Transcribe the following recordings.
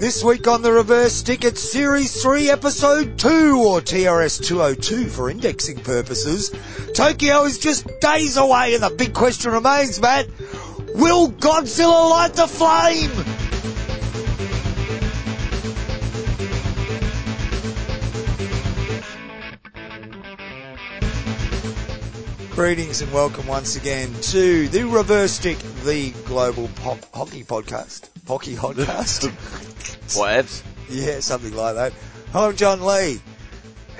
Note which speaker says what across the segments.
Speaker 1: This week on the Reverse Stick, it's Series 3, Episode 2, or TRS 202 for indexing purposes. Tokyo is just days away and the big question remains, Matt, will Godzilla light the flame? Greetings and welcome once again to the Reverse Stick, the global pop hockey podcast. Hockey podcast.
Speaker 2: Whatevs.
Speaker 1: yeah, something like that. I'm John Lee.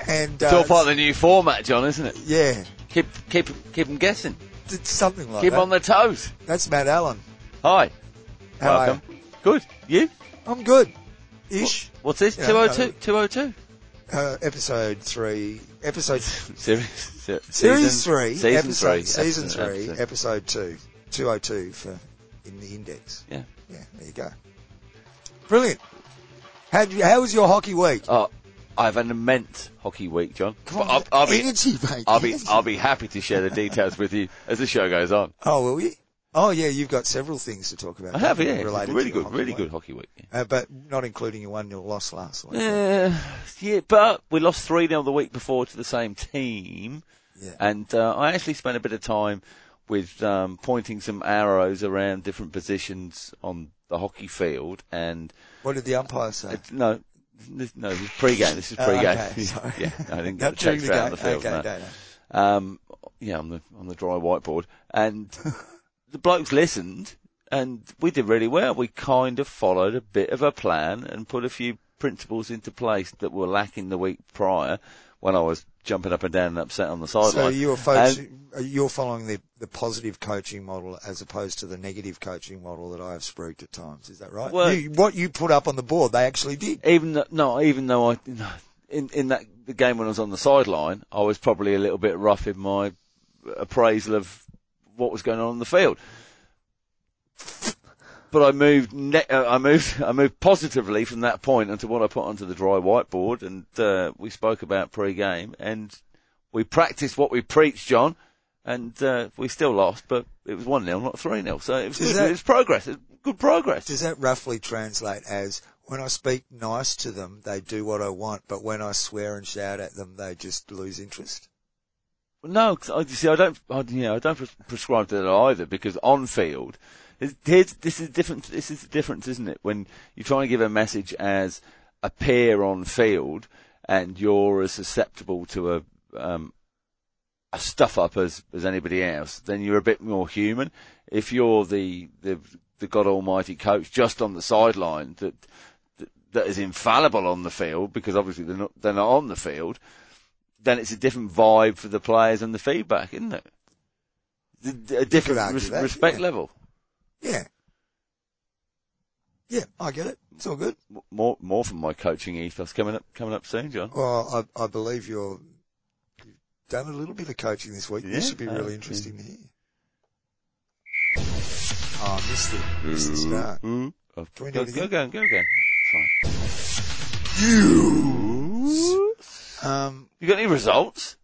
Speaker 1: And,
Speaker 2: It's all
Speaker 1: uh,
Speaker 2: part of the new format, John, isn't it?
Speaker 1: yeah,
Speaker 2: Keep, keep, keep them guessing.
Speaker 1: it's something like that.
Speaker 2: keep
Speaker 1: that.
Speaker 2: on their toes.
Speaker 1: That's Matt Allen.
Speaker 2: Hi.
Speaker 1: How are
Speaker 2: Welcome. Good. You?
Speaker 1: I'm good. Ish.
Speaker 2: What's this?
Speaker 1: Yeah,
Speaker 2: 202?
Speaker 1: no.
Speaker 2: 202?
Speaker 1: Uh, episode three, episode,
Speaker 2: Series, se-
Speaker 1: series
Speaker 2: season-
Speaker 1: three,
Speaker 2: Season
Speaker 1: episode,
Speaker 2: three.
Speaker 1: season
Speaker 2: episode-
Speaker 1: three,
Speaker 2: episode.
Speaker 1: episode two, 202 for, in the index.
Speaker 2: Yeah.
Speaker 1: Yeah, there you go. Brilliant. How, how was your hockey week?
Speaker 2: Oh, I've an immense hockey week, John.
Speaker 1: Come on,
Speaker 2: I'll, I'll be,
Speaker 1: energy, mate.
Speaker 2: I'll be. I'll be happy to share the details with you as the show goes on.
Speaker 1: Oh, will you? Oh, yeah, you've got several things to talk about.
Speaker 2: I have, yeah.
Speaker 1: Related
Speaker 2: really good,
Speaker 1: hockey
Speaker 2: really
Speaker 1: week.
Speaker 2: good hockey week. Yeah.
Speaker 1: Uh, but not including your 1-0 loss last week.
Speaker 2: Uh, yeah, but we lost 3 0 the week before to the same team.
Speaker 1: Yeah.
Speaker 2: And uh, I actually spent a bit of time with um, pointing some arrows around different positions on the hockey field. And
Speaker 1: What did the umpire say?
Speaker 2: no, this, no, this is pre-game. This is
Speaker 1: Oh,
Speaker 2: pre-game.
Speaker 1: okay, sorry.
Speaker 2: yeah, I didn't get the
Speaker 1: the
Speaker 2: the field.
Speaker 1: Okay,
Speaker 2: no.
Speaker 1: no, no.
Speaker 2: Um, yeah, on the on the dry whiteboard, and the blokes listened, and we did really well. We kind of followed a bit of a plan and put a few principles into place that were lacking the week prior when I was jumping up and down and upset on the sideline.
Speaker 1: So you were focusing, uh, you're following the, the positive coaching model as opposed to the negative coaching model that I have spooked at times. Is that right?
Speaker 2: Well-
Speaker 1: you, what you put up on the board, they actually did.
Speaker 2: even th- no, even though I in in that the game when I was on the sideline, I was probably a little bit rough in my appraisal of what was going on in the field. But I moved, ne- uh, I moved, I moved positively from that point onto what I put onto the dry whiteboard, and uh, we spoke about pre-game, and we practiced what we preached, John, and uh, we still lost, but it was one 0 not three 0 so it was
Speaker 1: that-
Speaker 2: it was progress, it was good progress.
Speaker 1: Does that roughly translate as when I speak nice to them, they do what I want, but when I swear and shout at them, they just lose interest?
Speaker 2: No, 'cause I, see, I don't, I, know, I don't pres- prescribe to that either because on field, this is different. This is the difference, isn't it? When you try and give a message as a peer on field, and you're as susceptible to a um, a stuff up as as anybody else, then you're a bit more human. If you're the the, the God Almighty coach just on the sideline that, that that is infallible on the field because obviously they're not they're not on the field then it's a different vibe for the players and the feedback, isn't it? A different res-
Speaker 1: that,
Speaker 2: respect
Speaker 1: yeah.
Speaker 2: level.
Speaker 1: Yeah. Yeah, I get it. It's all good.
Speaker 2: More, more from my coaching ethos coming up, coming up soon, John.
Speaker 1: Well, I, I believe you're, you've done a little bit of coaching this week.
Speaker 2: Yeah,
Speaker 1: this should be
Speaker 2: uh,
Speaker 1: really interesting to hear. Oh, I missed the, missed the start.
Speaker 2: Oh,
Speaker 1: Can
Speaker 2: go, go
Speaker 1: again?
Speaker 2: again, go again. Fine.
Speaker 1: You. Um,
Speaker 2: You got any results?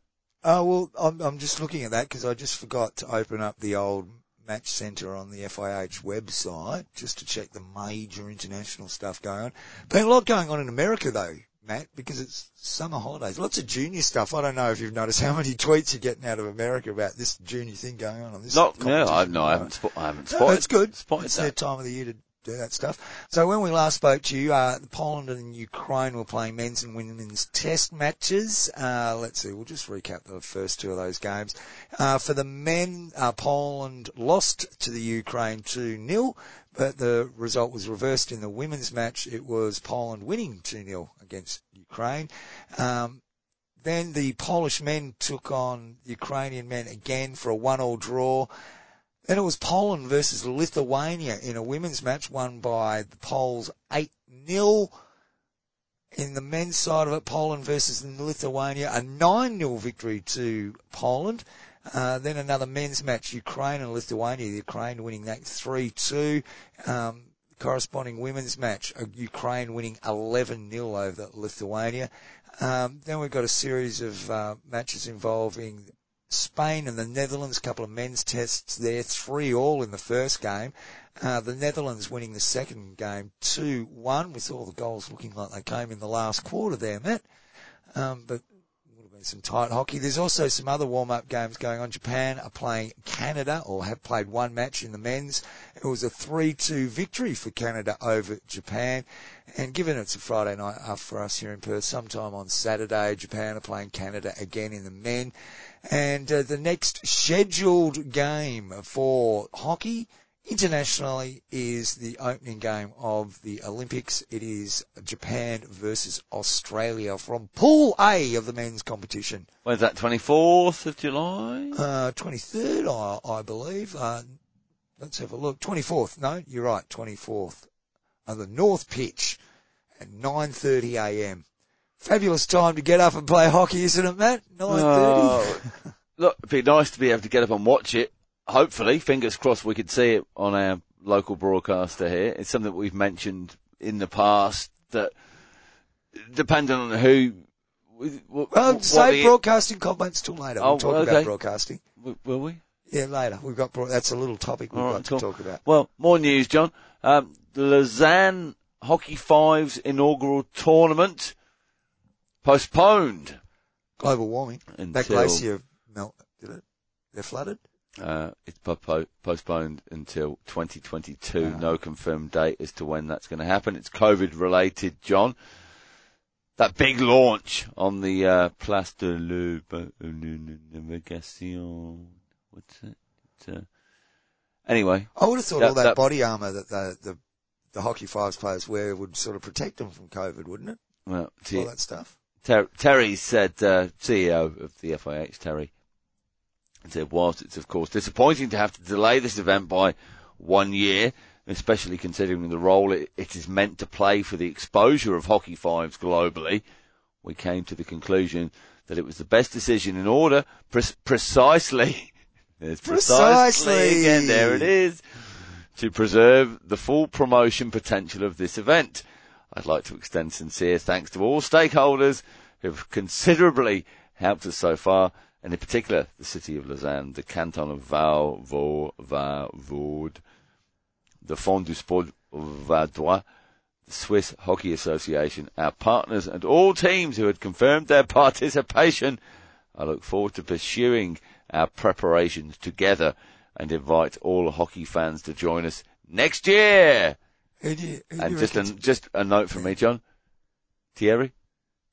Speaker 1: oh well, I'm, I'm just looking at that because I just forgot to open up the old match center on the FIH website just to check the major international stuff going on. Been a lot going on in America though, Matt, because it's summer holidays. Lots of junior stuff. I don't know if you've noticed how many tweets you're getting out of America about this junior thing going on on this.
Speaker 2: Not, no, I,
Speaker 1: competition.
Speaker 2: no, I haven't, spot, I haven't spotted.
Speaker 1: No, that's good.
Speaker 2: Spotted
Speaker 1: it's
Speaker 2: that.
Speaker 1: their time of the year to do that stuff. So when we last spoke to you, uh, Poland and Ukraine were playing men's and women's test matches. Uh, let's see, we'll just recap the first two of those games. Uh, for the men, uh, Poland lost to the Ukraine 2-0, but the result was reversed in the women's match. It was Poland winning 2-0 against Ukraine. Um, then the Polish men took on Ukrainian men again for a one-all draw. Then it was Poland versus Lithuania in a women's match won by the Poles 8-0. In the men's side of it, Poland versus Lithuania, a 9-0 victory to Poland. Uh, then another men's match, Ukraine and Lithuania, Ukraine winning that 3-2. Um, corresponding women's match, uh, Ukraine winning 11-0 over Lithuania. Um, then we've got a series of uh, matches involving Spain and the Netherlands, a couple of men's tests there, three all in the first game. Uh, the Netherlands winning the second game 2-1 with all the goals looking like they came in the last quarter there, Matt. Um, but would have been some tight hockey. There's also some other warm-up games going on. Japan are playing Canada or have played one match in the men's. It was a 3-2 victory for Canada over Japan. And given it's a Friday night for us here in Perth, sometime on Saturday, Japan are playing Canada again in the men. And uh, the next scheduled game for hockey internationally is the opening game of the Olympics. It is Japan versus Australia from Pool A of the men's competition.
Speaker 2: When's that? 24th of July?
Speaker 1: Uh, 23rd, I, I believe. Uh, let's have a look. 24th. No, you're right. 24th. Uh, the North Pitch at 9.30am. Fabulous time to get up and play hockey, isn't it, Matt? 9.30.
Speaker 2: Oh, look, it'd be nice to be able to get up and watch it. Hopefully, fingers crossed, we could see it on our local broadcaster here. It's something that we've mentioned in the past that, depending on who, what,
Speaker 1: well,
Speaker 2: what
Speaker 1: save broadcasting comments till later. We'll
Speaker 2: Oh,
Speaker 1: talk
Speaker 2: okay.
Speaker 1: about broadcasting.
Speaker 2: w- will we?
Speaker 1: Yeah, later. We've got, that's a little topic we've
Speaker 2: All
Speaker 1: got
Speaker 2: right,
Speaker 1: to
Speaker 2: cool.
Speaker 1: talk about.
Speaker 2: Well, more news, John. Um, the Lausanne Hockey Fives inaugural tournament postponed
Speaker 1: Global warming.
Speaker 2: until
Speaker 1: That glacier melt, did it? They're flooded?
Speaker 2: uh, it's postponed until 2022.
Speaker 1: Ah.
Speaker 2: No confirmed date as to when that's going to happen. It's COVID related, John. That big launch on the uh, Place de l'Innovation. What's it? Uh, anyway,
Speaker 1: I would have thought
Speaker 2: That-
Speaker 1: all that,
Speaker 2: that-
Speaker 1: body armour that the, the, the hockey fives players wear would sort of protect them from COVID, wouldn't it?
Speaker 2: well,
Speaker 1: All that stuff.
Speaker 2: Ter- Terry said, uh, CEO of the FIH, Terry, said, whilst it's of course disappointing to have to delay this event by one year, especially considering the role it, it is meant to play for the exposure of hockey fives globally, we came to the conclusion that it was the best decision in order, pre- precisely, precisely,
Speaker 1: Precisely.
Speaker 2: again, there it is, to preserve the full promotion potential of this event. I'd like to extend sincere thanks to all stakeholders who have considerably helped us so far, and in particular the city of Lausanne, the canton of Val, Vaux, Va, Vaud, the Fond du Sport Vaudois, the Swiss Hockey Association, our partners and all teams who had confirmed their participation. I look forward to pursuing our preparations together and invite all hockey fans to join us next year.
Speaker 1: Who do you, who do
Speaker 2: And
Speaker 1: you
Speaker 2: just a, just a note from me, John. Thierry?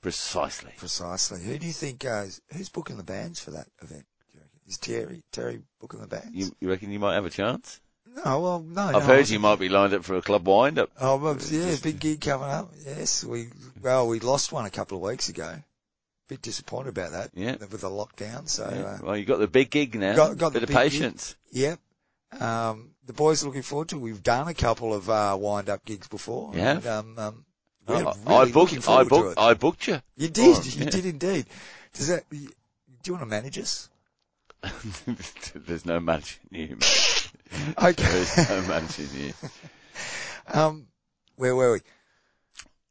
Speaker 2: Precisely.
Speaker 1: Precisely. Who do you think, uh, is- who's booking the bands for that event? do you reckon? Is Terry, Terry booking the bands?
Speaker 2: You, you reckon you might have a chance?
Speaker 1: no, well, no.
Speaker 2: I've
Speaker 1: no,
Speaker 2: heard you might be lined up for a club wind up.
Speaker 1: Oh, well, yeah, big gig coming up. Yes, we, well, we lost one a couple of weeks ago. Bit disappointed about that.
Speaker 2: Yeah.
Speaker 1: With the lockdown, so, uh,
Speaker 2: Well, you got the big gig now.
Speaker 1: Got- got the
Speaker 2: Bit of
Speaker 1: big gig.
Speaker 2: patience.
Speaker 1: Yep. Um, the boys are looking forward to. it. We've done a couple of uh, wind-up gigs before.
Speaker 2: Have?
Speaker 1: And, um, um,
Speaker 2: I, I booked. I booked. I booked you.
Speaker 1: You did.
Speaker 2: Oh,
Speaker 1: you
Speaker 2: yeah.
Speaker 1: did indeed. Does that? Do you want to manage us?
Speaker 2: There's no managing you. mate.
Speaker 1: Okay.
Speaker 2: There's no managing you.
Speaker 1: um, where were we?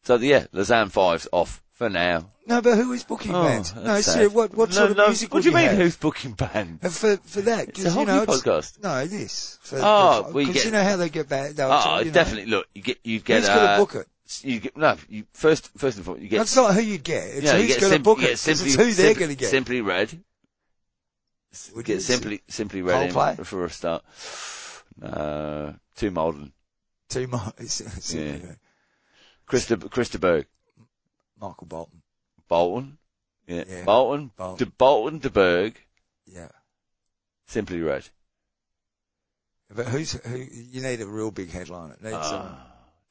Speaker 2: So yeah, Lausanne Fives off for now.
Speaker 1: No, but who is booking
Speaker 2: Oh,
Speaker 1: bands? No, sir, what what
Speaker 2: No,
Speaker 1: sort of
Speaker 2: no,
Speaker 1: music
Speaker 2: What do you mean?
Speaker 1: have?
Speaker 2: Who's booking band?
Speaker 1: Uh, for for that?
Speaker 2: It's a
Speaker 1: you know,
Speaker 2: podcast.
Speaker 1: No, this. For,
Speaker 2: Oh,
Speaker 1: for, 'cause
Speaker 2: get-
Speaker 1: you know how they get back. they'll-
Speaker 2: Oh,
Speaker 1: you know,
Speaker 2: definitely. Look, you get you get
Speaker 1: Who's
Speaker 2: uh,
Speaker 1: book it?
Speaker 2: you get no. You first first and foremost you get
Speaker 1: That's not who you'd get. It's
Speaker 2: you
Speaker 1: who's
Speaker 2: get
Speaker 1: going to
Speaker 2: sim-
Speaker 1: book it.
Speaker 2: simply,
Speaker 1: it's who they're going to get.
Speaker 2: Simply red.
Speaker 1: Would
Speaker 2: get simply simply red in for a start. Uh, too
Speaker 1: more. It's, it's,
Speaker 2: Yeah.
Speaker 1: uh,
Speaker 2: Christa Chris de Burgh.
Speaker 1: Michael Bolton.
Speaker 2: Bolton. Yeah.
Speaker 1: Yeah.
Speaker 2: Bolton.
Speaker 1: Bolton.
Speaker 2: De Bolton de Berg.
Speaker 1: Yeah.
Speaker 2: Simply red.
Speaker 1: But who's who? You need a real big headline. It needs.
Speaker 2: Oh,
Speaker 1: um,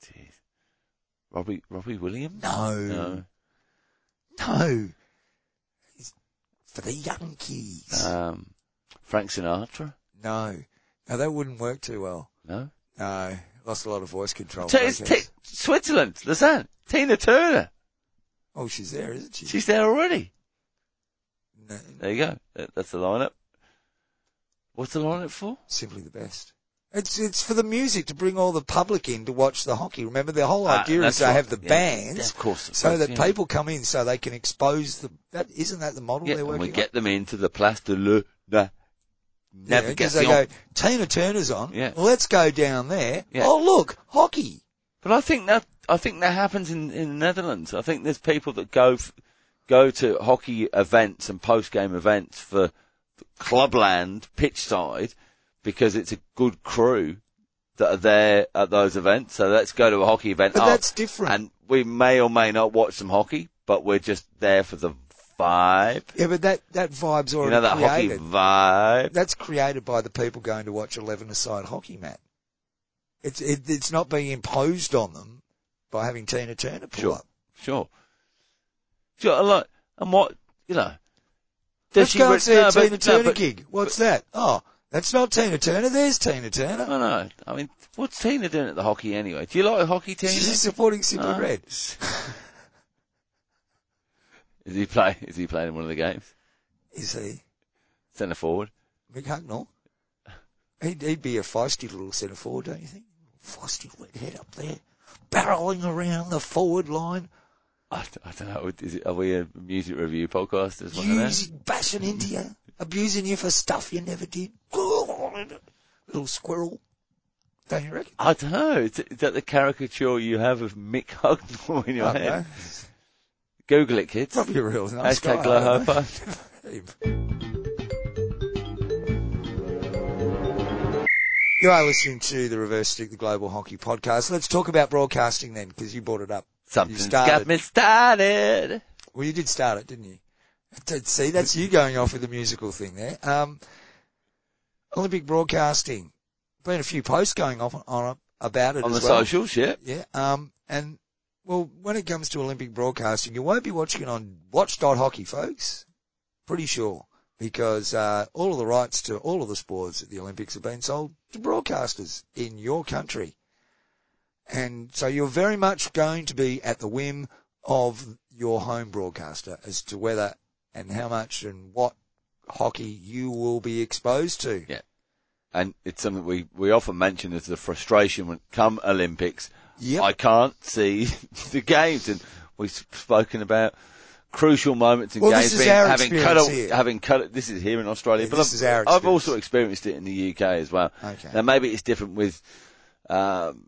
Speaker 2: jeez. Robbie Robbie Williams.
Speaker 1: no,
Speaker 2: No.
Speaker 1: no. He's for the Yankees.
Speaker 2: Um, Frank Sinatra.
Speaker 1: no, no, that wouldn't work too well.
Speaker 2: No.
Speaker 1: No, lost a lot of voice control.
Speaker 2: T- T- Switzerland. Lausanne. Tina Turner.
Speaker 1: Oh, she's there, isn't she?
Speaker 2: She's there already.
Speaker 1: No,
Speaker 2: There you go. That's the lineup. What's the lineup for?
Speaker 1: simply the best. It's it's for the music to bring all the public in to watch the hockey. Remember, the whole
Speaker 2: Ah,
Speaker 1: idea is
Speaker 2: that's
Speaker 1: they have the
Speaker 2: Yeah.
Speaker 1: bands,
Speaker 2: Yeah, of course,
Speaker 1: so
Speaker 2: course,
Speaker 1: that
Speaker 2: yeah.
Speaker 1: people come in so they can expose the. That isn't that the model
Speaker 2: Yeah,
Speaker 1: they're
Speaker 2: and
Speaker 1: working
Speaker 2: we get them into the Place de le na-
Speaker 1: on? Because they go, Tina Turner's on.
Speaker 2: Yeah.
Speaker 1: Let's go down there.
Speaker 2: Yeah.
Speaker 1: Oh, look, hockey.
Speaker 2: But I think that I think that happens in in the Netherlands. I think there's people that go f- go to hockey events and post game events for clubland pitch side because it's a good crew that are there at those events. So let's go to a hockey event.
Speaker 1: But
Speaker 2: Oh,
Speaker 1: that's different.
Speaker 2: And we may or may not watch some hockey, but we're just there for the vibe.
Speaker 1: yeah, but that that vibe's already You
Speaker 2: know that
Speaker 1: created.
Speaker 2: hockey vibe.
Speaker 1: That's created by the people going to watch eleven aside hockey, Matt. It's it, it's not being imposed on them by having Tina Turner pull
Speaker 2: Sure.
Speaker 1: up.
Speaker 2: Sure. Sure. Like, and what you know.
Speaker 1: Let's go
Speaker 2: re-
Speaker 1: and see
Speaker 2: no,
Speaker 1: a
Speaker 2: but-
Speaker 1: Tina
Speaker 2: no,
Speaker 1: Turner
Speaker 2: but-
Speaker 1: gig. What's that? Oh, that's not Tina Turner. There's Tina Turner.
Speaker 2: No, no. I mean, what's Tina doing at the hockey anyway? Do you like hockey, Tina?
Speaker 1: She's supporting Simply
Speaker 2: Uh,
Speaker 1: Red.
Speaker 2: Is he play? Is he playing in one of the games?
Speaker 1: Is he?
Speaker 2: Centre forward.
Speaker 1: Mick Hucknall? He'd, he'd be a feisty little centre forward, don't you think? Feisty red head up there, barreling around the forward line,
Speaker 2: I, I don't know. Is it, are we a music review podcast? Of them?
Speaker 1: bashing into you, abusing you for stuff you never did. Little squirrel. Don't you reckon?
Speaker 2: I don't know. Is, is that the caricature you have of Mick Hucknall in your
Speaker 1: I
Speaker 2: head?
Speaker 1: know.
Speaker 2: Google it, kids.
Speaker 1: Probably a real nice guy.
Speaker 2: Hashtag
Speaker 1: I You are listening to the Reverse Stick, the Global Hockey Podcast. Let's talk about broadcasting then, because you brought it up.
Speaker 2: Something's
Speaker 1: started.
Speaker 2: got me started.
Speaker 1: Well, you did start it, didn't you? See, that's you going off with the musical thing there. Um, Olympic broadcasting. Been a few posts going off on about it
Speaker 2: On the
Speaker 1: well.
Speaker 2: socials, yeah.
Speaker 1: Yeah. Um, and well, when it comes to Olympic broadcasting, you won't be watching it on Watch.hockey, folks. Pretty sure. Because, uh, all of the rights to all of the sports at the Olympics have been sold to broadcasters in your country. And so you're very much going to be at the whim of your home broadcaster as to whether and how much and what hockey you will be exposed to.
Speaker 2: Yeah. And it's something we, we often mention as the frustration when come Olympics.
Speaker 1: Yep.
Speaker 2: I can't see the games and we've spoken about crucial moments in
Speaker 1: Well,
Speaker 2: games
Speaker 1: this is
Speaker 2: being,
Speaker 1: our
Speaker 2: having cut
Speaker 1: experience here.
Speaker 2: having cut this is here in Australia,
Speaker 1: Yeah,
Speaker 2: but
Speaker 1: this
Speaker 2: I've,
Speaker 1: is our
Speaker 2: I've also experienced it in the UK as well.
Speaker 1: Okay.
Speaker 2: Now maybe it's different with um,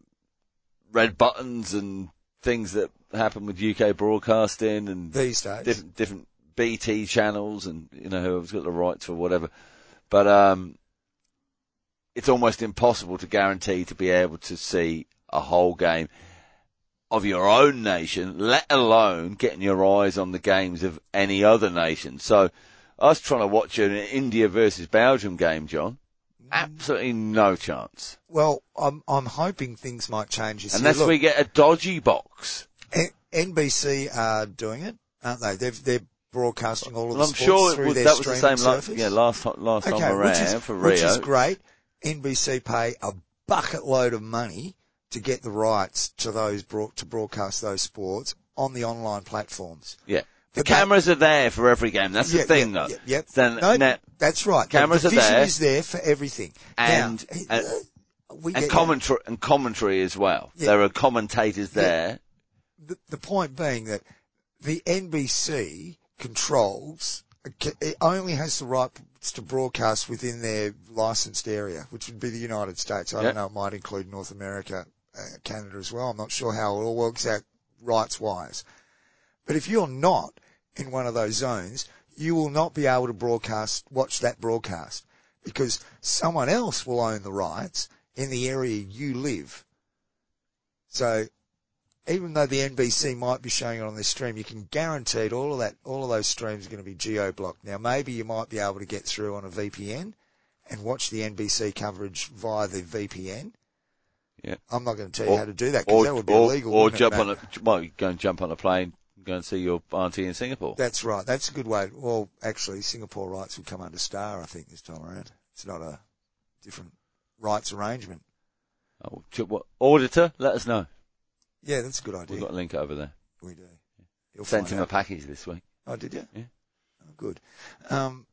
Speaker 2: red buttons and things that happen with UK broadcasting and
Speaker 1: These days.
Speaker 2: different different BT channels and you know whoever's got the rights for whatever. But um, it's almost impossible to guarantee to be able to see a whole game of your own nation, let alone getting your eyes on the games of any other nation. So, us trying to watch an India versus Belgium game, John, mm. absolutely no chance.
Speaker 1: Well, I'm I'm hoping things might change this
Speaker 2: Unless
Speaker 1: year.
Speaker 2: we get a dodgy box.
Speaker 1: N- NBC are doing it, aren't they? They've, they're broadcasting all of
Speaker 2: Well,
Speaker 1: the
Speaker 2: I'm
Speaker 1: sports
Speaker 2: sure
Speaker 1: through
Speaker 2: was,
Speaker 1: their
Speaker 2: that was the same. Yeah, last last time around
Speaker 1: which is,
Speaker 2: for
Speaker 1: which is great. NBC pay a bucket load of money to get the rights to those broad, to broadcast those sports on the online platforms.
Speaker 2: Yeah. The cameras are there for every game. That's the thing,
Speaker 1: yeah,
Speaker 2: though.
Speaker 1: yeah, yeah.
Speaker 2: Then,
Speaker 1: No,
Speaker 2: now-
Speaker 1: that's right.
Speaker 2: cameras
Speaker 1: the
Speaker 2: are
Speaker 1: vision
Speaker 2: there.
Speaker 1: is there for everything.
Speaker 2: And-
Speaker 1: now,
Speaker 2: and-
Speaker 1: uh, we
Speaker 2: and
Speaker 1: get-
Speaker 2: commentary and commentary as well.
Speaker 1: Yeah.
Speaker 2: There are commentators
Speaker 1: Yeah.
Speaker 2: there.
Speaker 1: the, the point being that the NBC controls, it only has the rights to broadcast within their licensed area, which would be the United States. I
Speaker 2: Yeah.
Speaker 1: don't know, it might include North America, uh, Canada as well. I'm not sure how it all works out rights wise. But if you're not in one of those zones, you will not be able to broadcast, watch that broadcast because someone else will own the rights in the area you live. So even though the NBC might be showing it on this stream, you can guarantee all of that, all of those streams are going to be geo blocked. Now maybe you might be able to get through on a VPN and watch the NBC coverage via the VPN.
Speaker 2: Yeah.
Speaker 1: I'm not going to tell you
Speaker 2: Or-
Speaker 1: how to do that because that would be
Speaker 2: or,
Speaker 1: illegal.
Speaker 2: or
Speaker 1: it,
Speaker 2: jump on a, well, go and jump on a plane, go and see your auntie in Singapore.
Speaker 1: That's right. That's a good way. Well, actually, Singapore rights would come under Star, I think, this time around. It's not a different rights arrangement.
Speaker 2: Oh, what- auditor, let us know.
Speaker 1: Yeah, that's a good idea.
Speaker 2: We've got a link over there.
Speaker 1: we do. You'll
Speaker 2: Sent him a package this week.
Speaker 1: Oh, did you?
Speaker 2: Yeah.
Speaker 1: Oh, good. Um,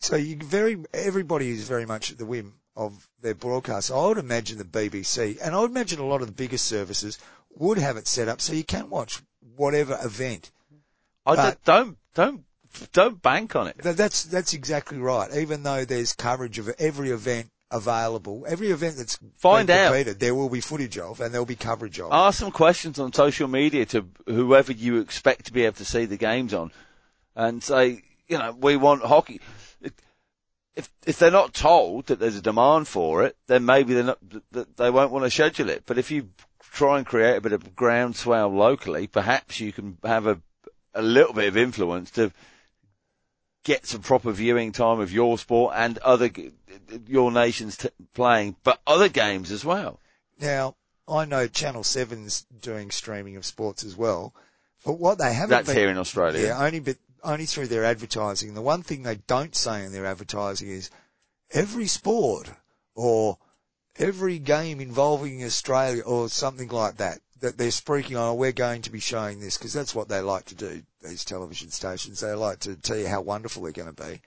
Speaker 1: So you very everybody is very much at the whim of their broadcast. I would imagine the BBC, and I would imagine a lot of the bigger services would have it set up so you can watch whatever event.
Speaker 2: I
Speaker 1: But-
Speaker 2: don't, don't, don't bank on it.
Speaker 1: Th- That's that's exactly right. Even though there's coverage of every event available, every event that's
Speaker 2: Find out.
Speaker 1: there will be footage of, and there will be coverage of.
Speaker 2: Ask some questions on social media to whoever you expect to be able to see the games on, and say, you know, we want hockey. If if they're not told that there's a demand for it, then maybe they're not, th- they won't want to schedule it. But if you try and create a bit of groundswell locally, perhaps you can have a a little bit of influence to get some proper viewing time of your sport and other your nation's t- playing, but other games as well.
Speaker 1: Now, I know Channel 7's doing streaming of sports as well, but what they haven't
Speaker 2: That's
Speaker 1: been,
Speaker 2: here in Australia.
Speaker 1: yeah, only but only through their advertising. The one thing they don't say in their advertising is every sport or every game involving Australia or something like that. That they're speaking on, oh, we're going to be showing this because that's what they like to do. These television stations, they like to tell you how wonderful they're going to be,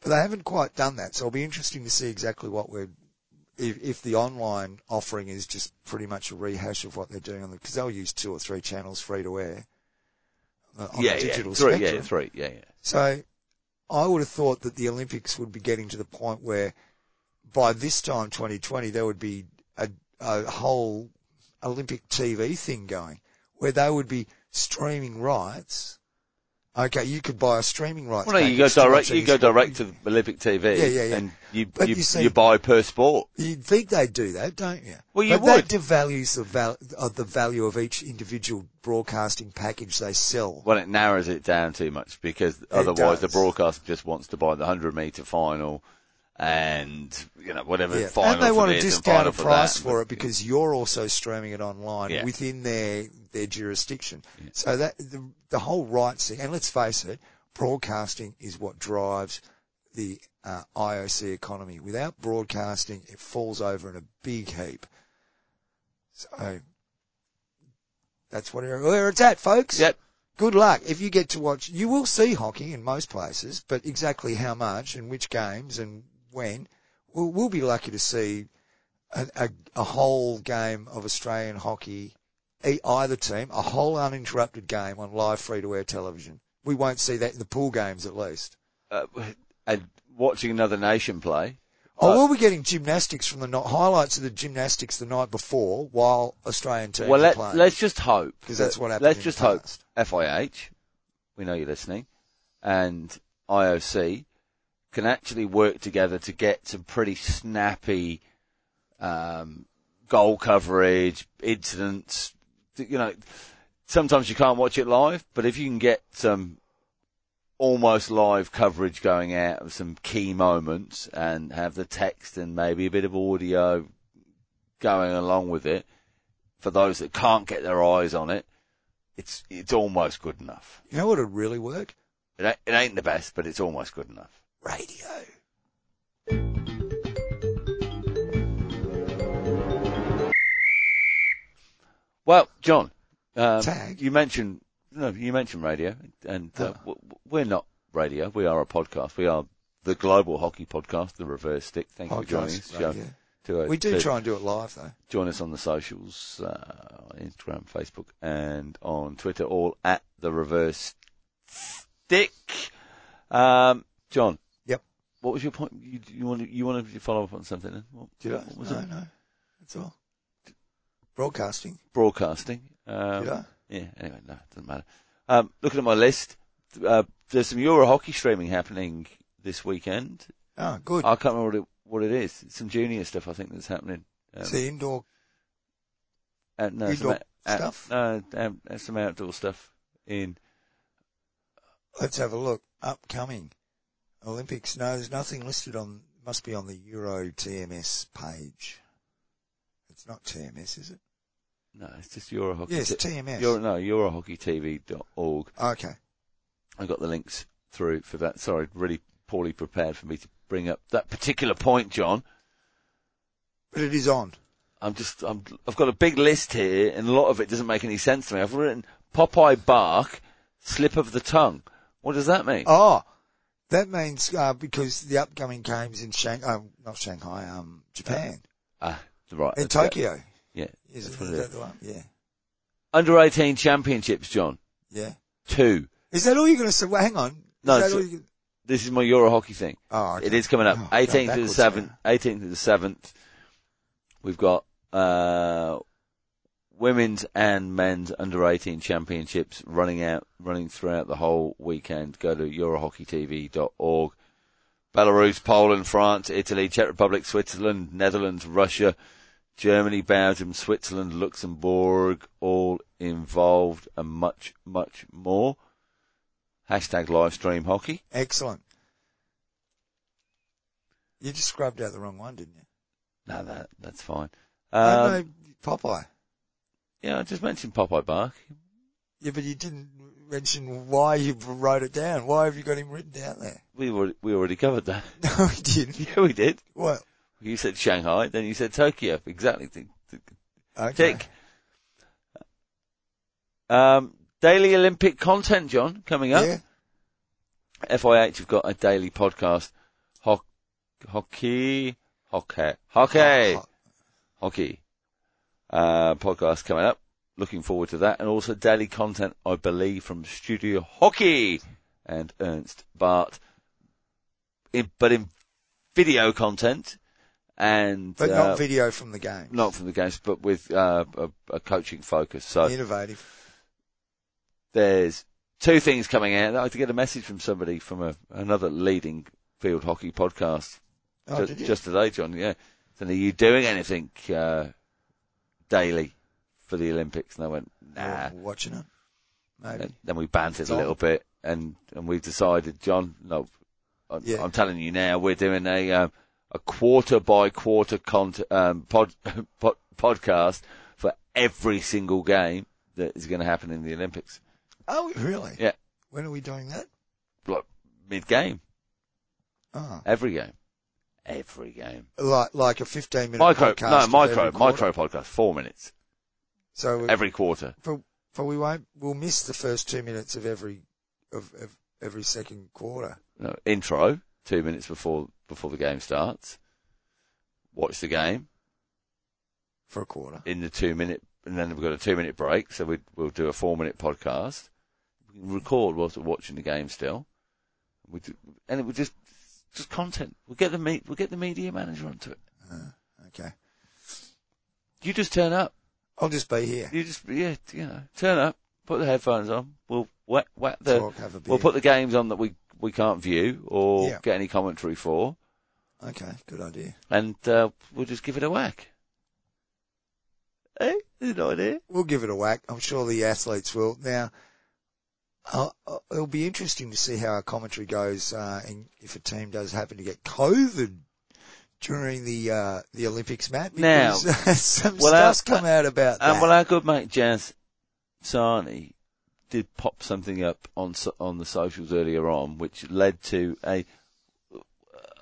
Speaker 1: but they haven't quite done that. So it'll be interesting to see exactly what we're if, if the online offering is just pretty much a rehash of what they're doing on the, because they'll use two or three channels free to air uh, on
Speaker 2: yeah,
Speaker 1: the digital
Speaker 2: yeah, three,
Speaker 1: spectrum.
Speaker 2: yeah, three, yeah, yeah.
Speaker 1: So I would have thought that the Olympics would be getting to the point where by this time, 2020, there would be a, a whole Olympic TV thing going where they would be streaming rights. Okay, you could buy a streaming rights.
Speaker 2: Well, no, you go direct. You go direct to Olympic TV,
Speaker 1: Yeah, yeah, yeah.
Speaker 2: and you you,
Speaker 1: you see-
Speaker 2: you buy per sport.
Speaker 1: You'd think they'd do that, don't you?
Speaker 2: Well, you
Speaker 1: but
Speaker 2: would.
Speaker 1: that devalues the, val- of the value of each individual broadcasting package they sell.
Speaker 2: Well, it narrows it down too much because otherwise the broadcaster just wants to buy the hundred meter final and you know whatever
Speaker 1: Yeah.
Speaker 2: final
Speaker 1: And they want a
Speaker 2: this and
Speaker 1: discounted price
Speaker 2: that.
Speaker 1: for it because you're also streaming it online
Speaker 2: Yeah.
Speaker 1: within their their jurisdiction. So that the, the whole rights thing, and let's face it, broadcasting is what drives the uh, IOC economy. Without broadcasting, it falls over in a big heap. So that's what where it's at, folks.
Speaker 2: Yep.
Speaker 1: Good luck. If you get to watch, you will see hockey in most places, but exactly how much and which games and when, we'll, we'll be lucky to see a, a, a whole game of Australian hockey, either team, a whole uninterrupted game on live free-to-air television. We won't see that in the pool games at least.
Speaker 2: Uh, and watching another nation play.
Speaker 1: Oh,
Speaker 2: But-
Speaker 1: we'll be getting gymnastics from the highlights of the gymnastics the night before while Australian teams
Speaker 2: Well, let, let's just hope
Speaker 1: because that's what happened
Speaker 2: Let's just hope. FIH, we know you're listening, and IOC can actually work together to get some pretty snappy um, goal coverage, incidents. You know, sometimes you can't watch it live, but if you can get some almost live coverage going out of some key moments and have the text and maybe a bit of audio going along with it, for those that can't get their eyes on it, it's it's almost good enough.
Speaker 1: You know what would really work?
Speaker 2: It ain't, it ain't the best, but it's almost good enough.
Speaker 1: Radio.
Speaker 2: Well, John, um,
Speaker 1: Tag.
Speaker 2: you mentioned no, you mentioned radio, and uh,
Speaker 1: Oh.
Speaker 2: we're not radio. We are a podcast. We are the global hockey podcast, the Reverse Stick. Thank you for joining us.
Speaker 1: Podcast,
Speaker 2: Joe. To, uh,
Speaker 1: We do
Speaker 2: to
Speaker 1: try and do it live though.
Speaker 2: join us on the socials, uh, Instagram, Facebook, and on Twitter, all at the Reverse Stick. Um, John. What was your point? You, you wanted you wanted to follow up on something? Then? What,
Speaker 1: Did I?
Speaker 2: what was
Speaker 1: no,
Speaker 2: it?
Speaker 1: no. That's all. Broadcasting.
Speaker 2: Broadcasting. Um,
Speaker 1: Did I?
Speaker 2: Yeah. Anyway, no, it doesn't matter. Um, looking at my list, uh, there's some Euro hockey streaming happening this weekend.
Speaker 1: Oh, good.
Speaker 2: I can't remember what it, what it is. It's some junior stuff I think that's happening. Um,
Speaker 1: See indoor.
Speaker 2: uh, no, some
Speaker 1: indoor
Speaker 2: out-
Speaker 1: stuff?
Speaker 2: No, um, some outdoor stuff in.
Speaker 1: Let's have a look. Upcoming Olympics. No, there's nothing listed on. Must be on the Euro TMS page. It's not TMS, is it?
Speaker 2: No, it's just Euro hockey.
Speaker 1: Yes, TMS.
Speaker 2: Euro, no, EuroHockeyTV.org.
Speaker 1: Okay.
Speaker 2: I got the links through for that. Sorry, really poorly prepared for me to bring up that particular point, John.
Speaker 1: But it is on.
Speaker 2: I'm just, I'm, I've got a big list here, and a lot of it doesn't make any sense to me. I've written Popeye bark, slip of the tongue. What does that mean?
Speaker 1: Oh, That means uh, because the upcoming games in Shang, um, not Shanghai, um, Japan,
Speaker 2: Ah, right.
Speaker 1: in. Tokyo.
Speaker 2: Yeah.
Speaker 1: Is, is that the one? Yeah,
Speaker 2: Under 18 championships, John.
Speaker 1: yeah.
Speaker 2: Two.
Speaker 1: Is that all you're going to say? Well, hang on.
Speaker 2: No, so-
Speaker 1: you
Speaker 2: This is my Euro hockey thing.
Speaker 1: Oh, okay.
Speaker 2: It is coming up.
Speaker 1: Oh,
Speaker 2: 18th to the 7th.
Speaker 1: now.
Speaker 2: 18th to the 7th. We've got, uh, women's and men's under 18 championships running out, running throughout the whole weekend. Go to eurohockeytv.org. Belarus, Poland, France, Italy, Czech Republic, Switzerland, Netherlands, Russia, Germany, Belgium, Switzerland, Luxembourg, all involved and much, much more. Hashtag live stream hockey.
Speaker 1: Excellent. You just scrubbed out the wrong one, didn't you?
Speaker 2: No, that, that's fine.
Speaker 1: no,
Speaker 2: Um,
Speaker 1: no, Popeye.
Speaker 2: Yeah, I just mentioned Popeye Bark.
Speaker 1: Yeah, but you didn't mention why you wrote it down. Why have you got him written down there?
Speaker 2: We already, we already covered that.
Speaker 1: No, we didn't.
Speaker 2: Yeah, we did.
Speaker 1: What?
Speaker 2: You said Shanghai, then you said Tokyo. Exactly.
Speaker 1: Okay.
Speaker 2: tick. Um, daily Olympic content, John, coming up.
Speaker 1: Yeah.
Speaker 2: FIH have got a daily podcast. Ho- hockey, hockey, hockey,
Speaker 1: Ho-
Speaker 2: hockey. Uh, podcast coming up. Looking forward to that. And also daily content, I believe, from Studio Hockey and Ernst Baart. In, but in video content and
Speaker 1: But
Speaker 2: uh,
Speaker 1: not video from the game.
Speaker 2: not from the games, but with uh, a, a coaching focus. So
Speaker 1: Innovative.
Speaker 2: there's two things coming out. I had to get a message from somebody from a, another leading field hockey podcast
Speaker 1: Oh,
Speaker 2: ju-
Speaker 1: did you?
Speaker 2: just today, John. Yeah. then are you doing anything uh, daily for the Olympics? And I went, nah.
Speaker 1: Or watching it. Maybe.
Speaker 2: And then we bantered
Speaker 1: It's
Speaker 2: a little bit, and and we've decided, John. No, I'm,
Speaker 1: Yeah.
Speaker 2: I'm telling you now, we're doing a um, a quarter by quarter cont- um, pod, pod podcast for every single game that is going to happen in the Olympics.
Speaker 1: Oh, really?
Speaker 2: Yeah.
Speaker 1: When are we doing that?
Speaker 2: Like mid game,
Speaker 1: Oh.
Speaker 2: every game, every game.
Speaker 1: Like, like a 15 minute
Speaker 2: Micro,
Speaker 1: podcast.
Speaker 2: no, micro, micro podcast, four minutes
Speaker 1: So we,
Speaker 2: every quarter.
Speaker 1: but, but we won't, we'll miss the first two minutes of every, of, of every second quarter.
Speaker 2: No, intro, two minutes before before the game starts. Watch the game.
Speaker 1: For a quarter.
Speaker 2: in the two minute, and then we've got a two minute break, so we, we'll do a four minute podcast. We can record whilst we're watching the game still. We do, and it would just, just content. We'll get the me, we'll get the media manager onto it.
Speaker 1: Okay.
Speaker 2: You just turn up.
Speaker 1: I'll just be here.
Speaker 2: You just, yeah, you know, turn up, put the headphones on. We'll whack, whack the,
Speaker 1: Talk, have a beer.
Speaker 2: we'll put the games on that we, we can't view or
Speaker 1: Yeah.
Speaker 2: get any commentary for,
Speaker 1: Okay, good idea.
Speaker 2: and, uh, we'll just give it a whack. Eh? An idea?
Speaker 1: We'll give it a whack. I'm sure the athletes will. Now, uh, it'll be interesting to see how our commentary goes, uh, and if a team does happen to get COVID during the, uh, the Olympics, Matt.
Speaker 2: Now,
Speaker 1: some
Speaker 2: well,
Speaker 1: stuff's
Speaker 2: our-
Speaker 1: come out about that.
Speaker 2: Well, our good mate Jazz Sarni did pop something up on on the socials earlier on, which led to a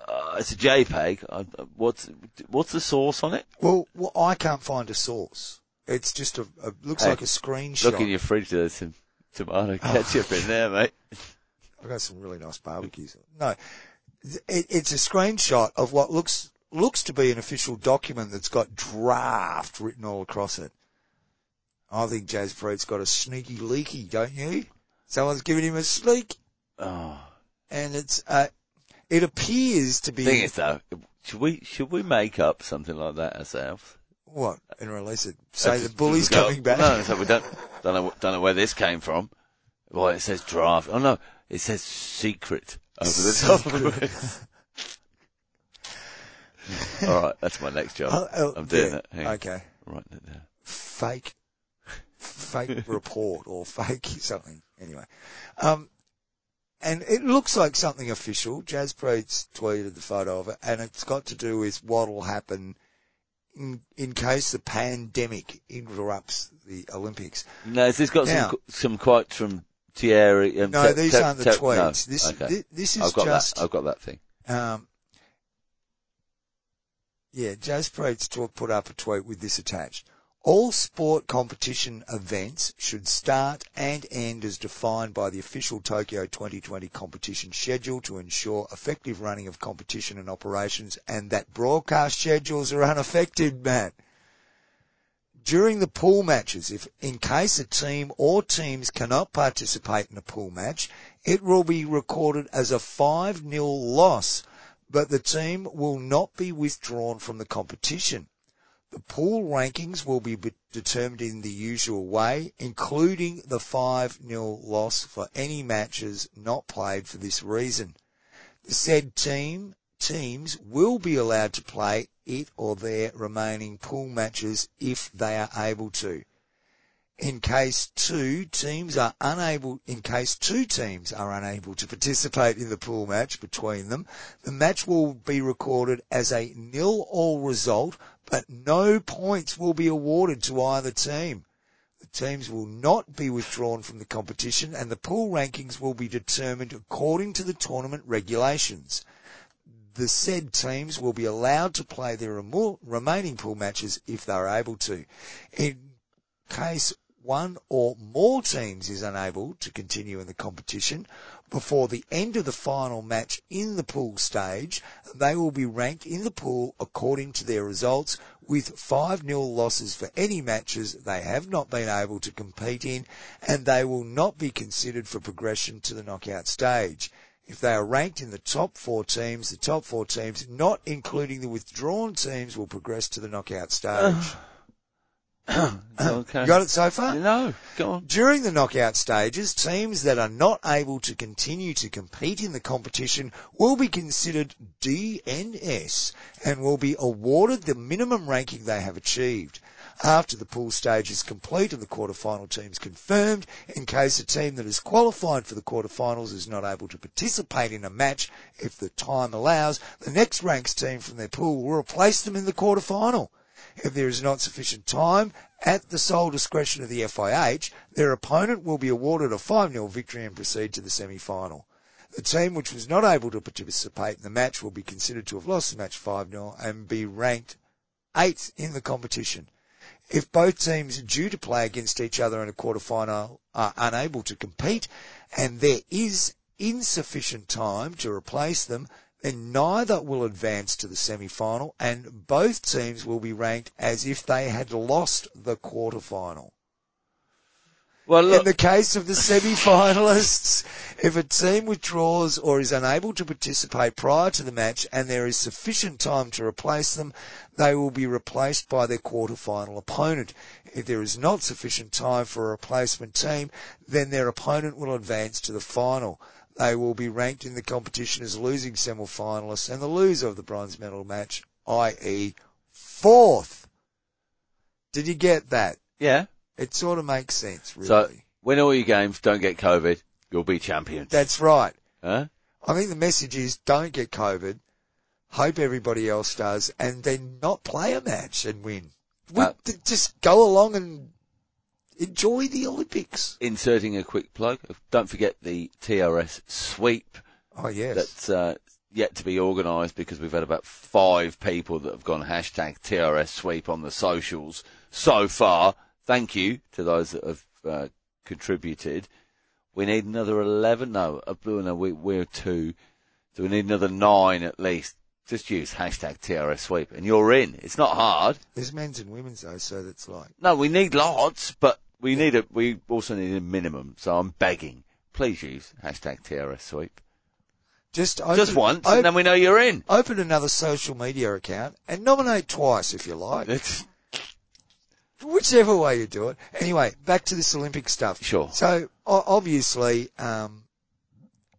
Speaker 2: uh, it's a JPEG. Uh, what's what's the source on it?
Speaker 1: well, well, I can't find a source. It's just a, a looks
Speaker 2: Hey,
Speaker 1: like a screenshot.
Speaker 2: Look in your fridge. There's some tomato ketchup in there, mate.
Speaker 1: I've got some really nice barbecues. No, it, it's a screenshot of what looks looks to be an official document that's got draft written all across it. I think Jazz Freud's got a sneaky leaky, don't you? Someone's giving him a sneak,
Speaker 2: Oh,
Speaker 1: and it's uh, it appears to be
Speaker 2: thing is though, should we should we make up something like that ourselves?
Speaker 1: what and release it. Say
Speaker 2: Uh,
Speaker 1: the bully's coming back.
Speaker 2: No, so we don't don't know don't know where this came from. Well, it says draft. Oh no, it says secret over the top of it. All right, that's my next job.
Speaker 1: Oh, oh,
Speaker 2: I'm doing
Speaker 1: yeah,
Speaker 2: it. Hang.
Speaker 1: Okay,
Speaker 2: writing it down.
Speaker 1: fake, fake report or fake something. Anyway, um, and it looks like something official. Jazz Preet's tweeted the photo of it, and it's got to do with what will happen in in case the pandemic interrupts the Olympics.
Speaker 2: No, has this got
Speaker 1: Now-
Speaker 2: some some quotes from Thierry? Um,
Speaker 1: No,
Speaker 2: Te-
Speaker 1: these
Speaker 2: Te-
Speaker 1: aren't the
Speaker 2: Te-
Speaker 1: tweets.
Speaker 2: No.
Speaker 1: This
Speaker 2: okay.
Speaker 1: thi- this is
Speaker 2: I've got
Speaker 1: just
Speaker 2: that. I've got that thing.
Speaker 1: um, yeah. Jazz Preet's put up a tweet with this attached. All sport competition events should start and end as defined by the official Tokyo 2020 competition schedule to ensure effective running of competition and operations and that broadcast schedules are unaffected, Matt. During the pool matches, if in case a team or teams cannot participate in a pool match, it will be recorded as a 5-0 loss, but the team will not be withdrawn from the competition. The pool rankings will be determined in the usual way, including the 5-0 loss for any matches not played for this reason. The said team teams will be allowed to play it or their remaining pool matches if they are able to. In case two teams are unable, in case two teams are unable to participate in the pool match between them, the match will be recorded as a nil all result but no points will be awarded to either team. The teams will not be withdrawn from the competition and the pool rankings will be determined according to the tournament regulations. The said teams will be allowed to play their remaining pool matches if they are able to. In case one or more teams is unable to continue in the competition before the end of the final match in the pool stage, they will be ranked in the pool according to their results with 5-0 losses for any matches they have not been able to compete in and they will not be considered for progression to the knockout stage. If they are ranked in the top four teams, the top four teams, not including the withdrawn teams, will progress to the knockout stage.
Speaker 2: okay.
Speaker 1: You got it so far?
Speaker 2: No, go on.
Speaker 1: During the knockout stages, teams that are not able to continue to compete in the competition will be considered DNS and will be awarded the minimum ranking they have achieved. After the pool stage is complete and the quarterfinal teams confirmed, in case a team that is qualified for the quarterfinals is not able to participate in a match, if the time allows, the next ranks team from their pool will replace them in the quarterfinal. If there is not sufficient time, at the sole discretion of the FIH, their opponent will be awarded a 5-0 victory and proceed to the semi-final. The team which was not able to participate in the match will be considered to have lost the match 5-0 and be ranked 8th in the competition. If both teams due to play against each other in a quarterfinal are unable to compete and there is insufficient time to replace them, then neither will advance to the semi-final and both teams will be ranked as if they had lost the quarter-final.
Speaker 2: Well, look,
Speaker 1: In the case of the semi-finalists, if a team withdraws or is unable to participate prior to the match and there is sufficient time to replace them, they will be replaced by their quarter-final opponent. If there is not sufficient time for a replacement team, then their opponent will advance to the final. They will be ranked in the competition as losing semi-finalists and the loser of the bronze medal match, i.e. fourth. Did you get that?
Speaker 2: yeah.
Speaker 1: It sort of makes sense, really.
Speaker 2: So win all your games, don't get COVID, you'll be champions.
Speaker 1: That's right.
Speaker 2: huh?
Speaker 1: I think the message is don't get COVID. Hope everybody else does and then not play a match and win.
Speaker 2: Uh,
Speaker 1: just go along and enjoy the Olympics.
Speaker 2: Inserting a quick plug. Don't forget the TRS sweep
Speaker 1: Oh yes.
Speaker 2: that's uh, yet to be organised because we've had about five people that have gone hashtag TRS sweep on the socials so far. Thank you to those that have uh, contributed. We need another 11. No, uh, no we, we're two. So we need another nine at least. Just use hashtag TRS sweep and you're in. It's not hard.
Speaker 1: There's men's and women's though, so that's like,
Speaker 2: No, we need lots, but we need a, we also need a minimum. So I'm begging. Please use hashtag TRS sweep.
Speaker 1: just open,
Speaker 2: Just once
Speaker 1: open,
Speaker 2: and then we know you're in.
Speaker 1: open another social media account and nominate twice if you like. Whichever way you do it. Anyway, back to this Olympic stuff.
Speaker 2: Sure.
Speaker 1: So o- obviously, um,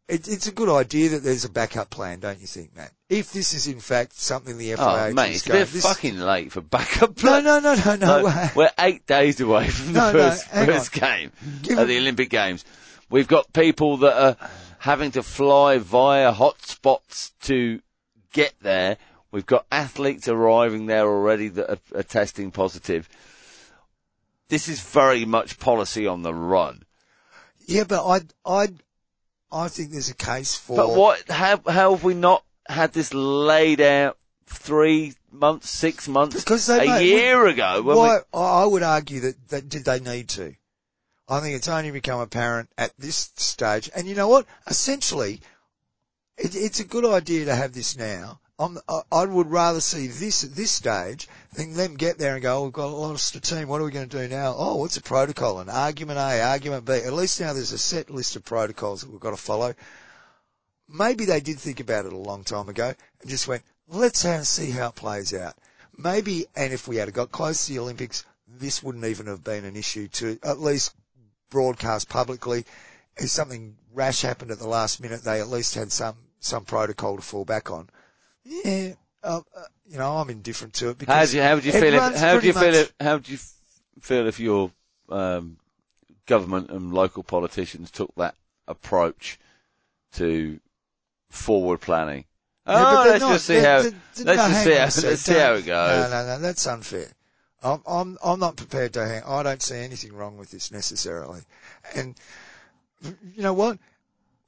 Speaker 1: it, it's a good idea that there's a backup plan, don't you think, Matt? If this is in fact something the FIH
Speaker 2: oh mate,
Speaker 1: is
Speaker 2: it's a
Speaker 1: going,
Speaker 2: bit
Speaker 1: this,
Speaker 2: fucking late for backup plan.
Speaker 1: no, no, no, no.
Speaker 2: No, we're eight days away from the
Speaker 1: No, no,
Speaker 2: first,
Speaker 1: hang
Speaker 2: first game
Speaker 1: Give it-
Speaker 2: the Olympic Games. We've got people that are having to fly via hotspots to get there. We've got athletes arriving there already that are, are testing positive. This is very much policy on the run.
Speaker 1: Yeah, but I, I, I think there's a case for.
Speaker 2: But what? How, how have we not had this laid out three months, six months,
Speaker 1: Because they
Speaker 2: a
Speaker 1: made-
Speaker 2: year ago. when we-
Speaker 1: Why, I would argue that, that did they need to? I think it's only become apparent at this stage. And you know what? Essentially, it, it's a good idea to have this now. I'm, I, would rather see this at this stage than them get there and go, oh, we've got a lost a team. What are we going to do now? Oh, what's a protocol? And argument A, argument B. At least now there's a set list of protocols that we've got to follow. Maybe they did think about it a long time ago and just went, let's see how it plays out. Maybe, and if we had got close to the Olympics, this wouldn't even have been an issue to at least broadcast publicly. If something rash happened at the last minute, they at least had some, some protocol to fall back on. Yeah, uh, uh, you know, I'm indifferent to it
Speaker 2: How
Speaker 1: because
Speaker 2: do you, how would you feel if, how do you feel if, how do you feel if your, um, government and local politicians took that approach to forward planning? Oh, let's
Speaker 1: not-
Speaker 2: just see how,
Speaker 1: they're-
Speaker 2: let's just see how, let's see how it goes.
Speaker 1: No, no, no, that's unfair. I'm, I'm, I'm not prepared to hang, I don't see anything wrong with this necessarily. And, you know what?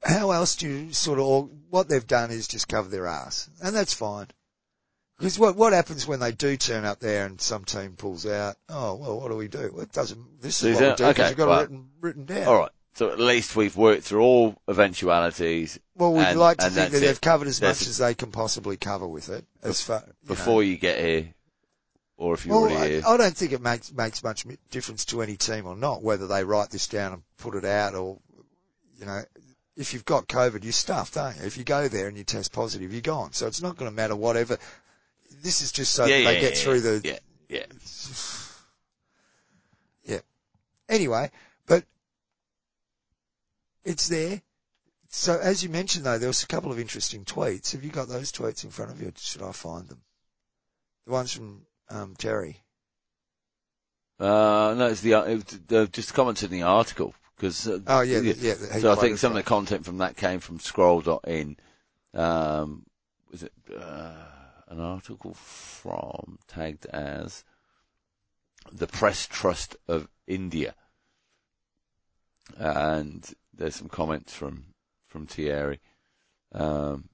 Speaker 1: How else do you sort of, all, what they've done is just cover their ass. And that's fine. Because what, what happens when they do turn up there and some team pulls out? Oh, well, what do we do? Well, it doesn't, this is what we do because
Speaker 2: okay,
Speaker 1: you've got
Speaker 2: well,
Speaker 1: it written, written down.
Speaker 2: All right. So at least we've worked through all eventualities
Speaker 1: Well, we'd
Speaker 2: And-
Speaker 1: like to think that
Speaker 2: it.
Speaker 1: they've covered as
Speaker 2: That's
Speaker 1: much as they can possibly cover with it. As far, you know.
Speaker 2: before you get here, or if you're
Speaker 1: Well,
Speaker 2: already here.
Speaker 1: I, I don't think it makes makes much difference to any team or not whether they write this down and put it out or, you know, if you've got COVID, you're stuffed, aren't you? If you go there and you test positive, you're gone. So it's not going to matter whatever. This is just so
Speaker 2: yeah,
Speaker 1: that
Speaker 2: yeah,
Speaker 1: they get
Speaker 2: yeah,
Speaker 1: through the.
Speaker 2: yeah, yeah. yeah.
Speaker 1: Anyway, but it's there. So as you mentioned though, there was a couple of interesting tweets. Have you got those tweets in front of you? Or should I find them? The ones from um, Terry.
Speaker 2: Uh, no, it's the, uh, uh, just comments in the article because. Uh,
Speaker 1: Oh yeah, yeah. yeah
Speaker 2: So I think some of the content from that came from Scroll.in. Um, was it uh, an article from tagged as the Press Trust of India, and there's some comments from from Thierry. Um,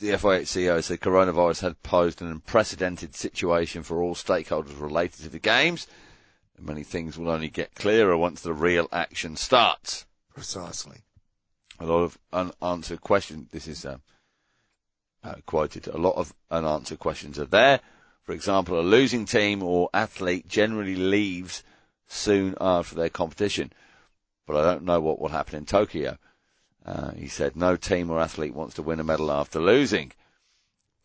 Speaker 2: the FIH CEO said coronavirus had posed an unprecedented situation for all stakeholders related to the games. And many things will only get clearer once the real action starts.
Speaker 1: Precisely.
Speaker 2: A lot of unanswered questions. This is um, uh, quoted. A lot of unanswered questions are there. For example, a losing team or athlete generally leaves soon after their competition, but I don't know what will happen in Tokyo. Uh, he said no team or athlete wants to win a medal after losing.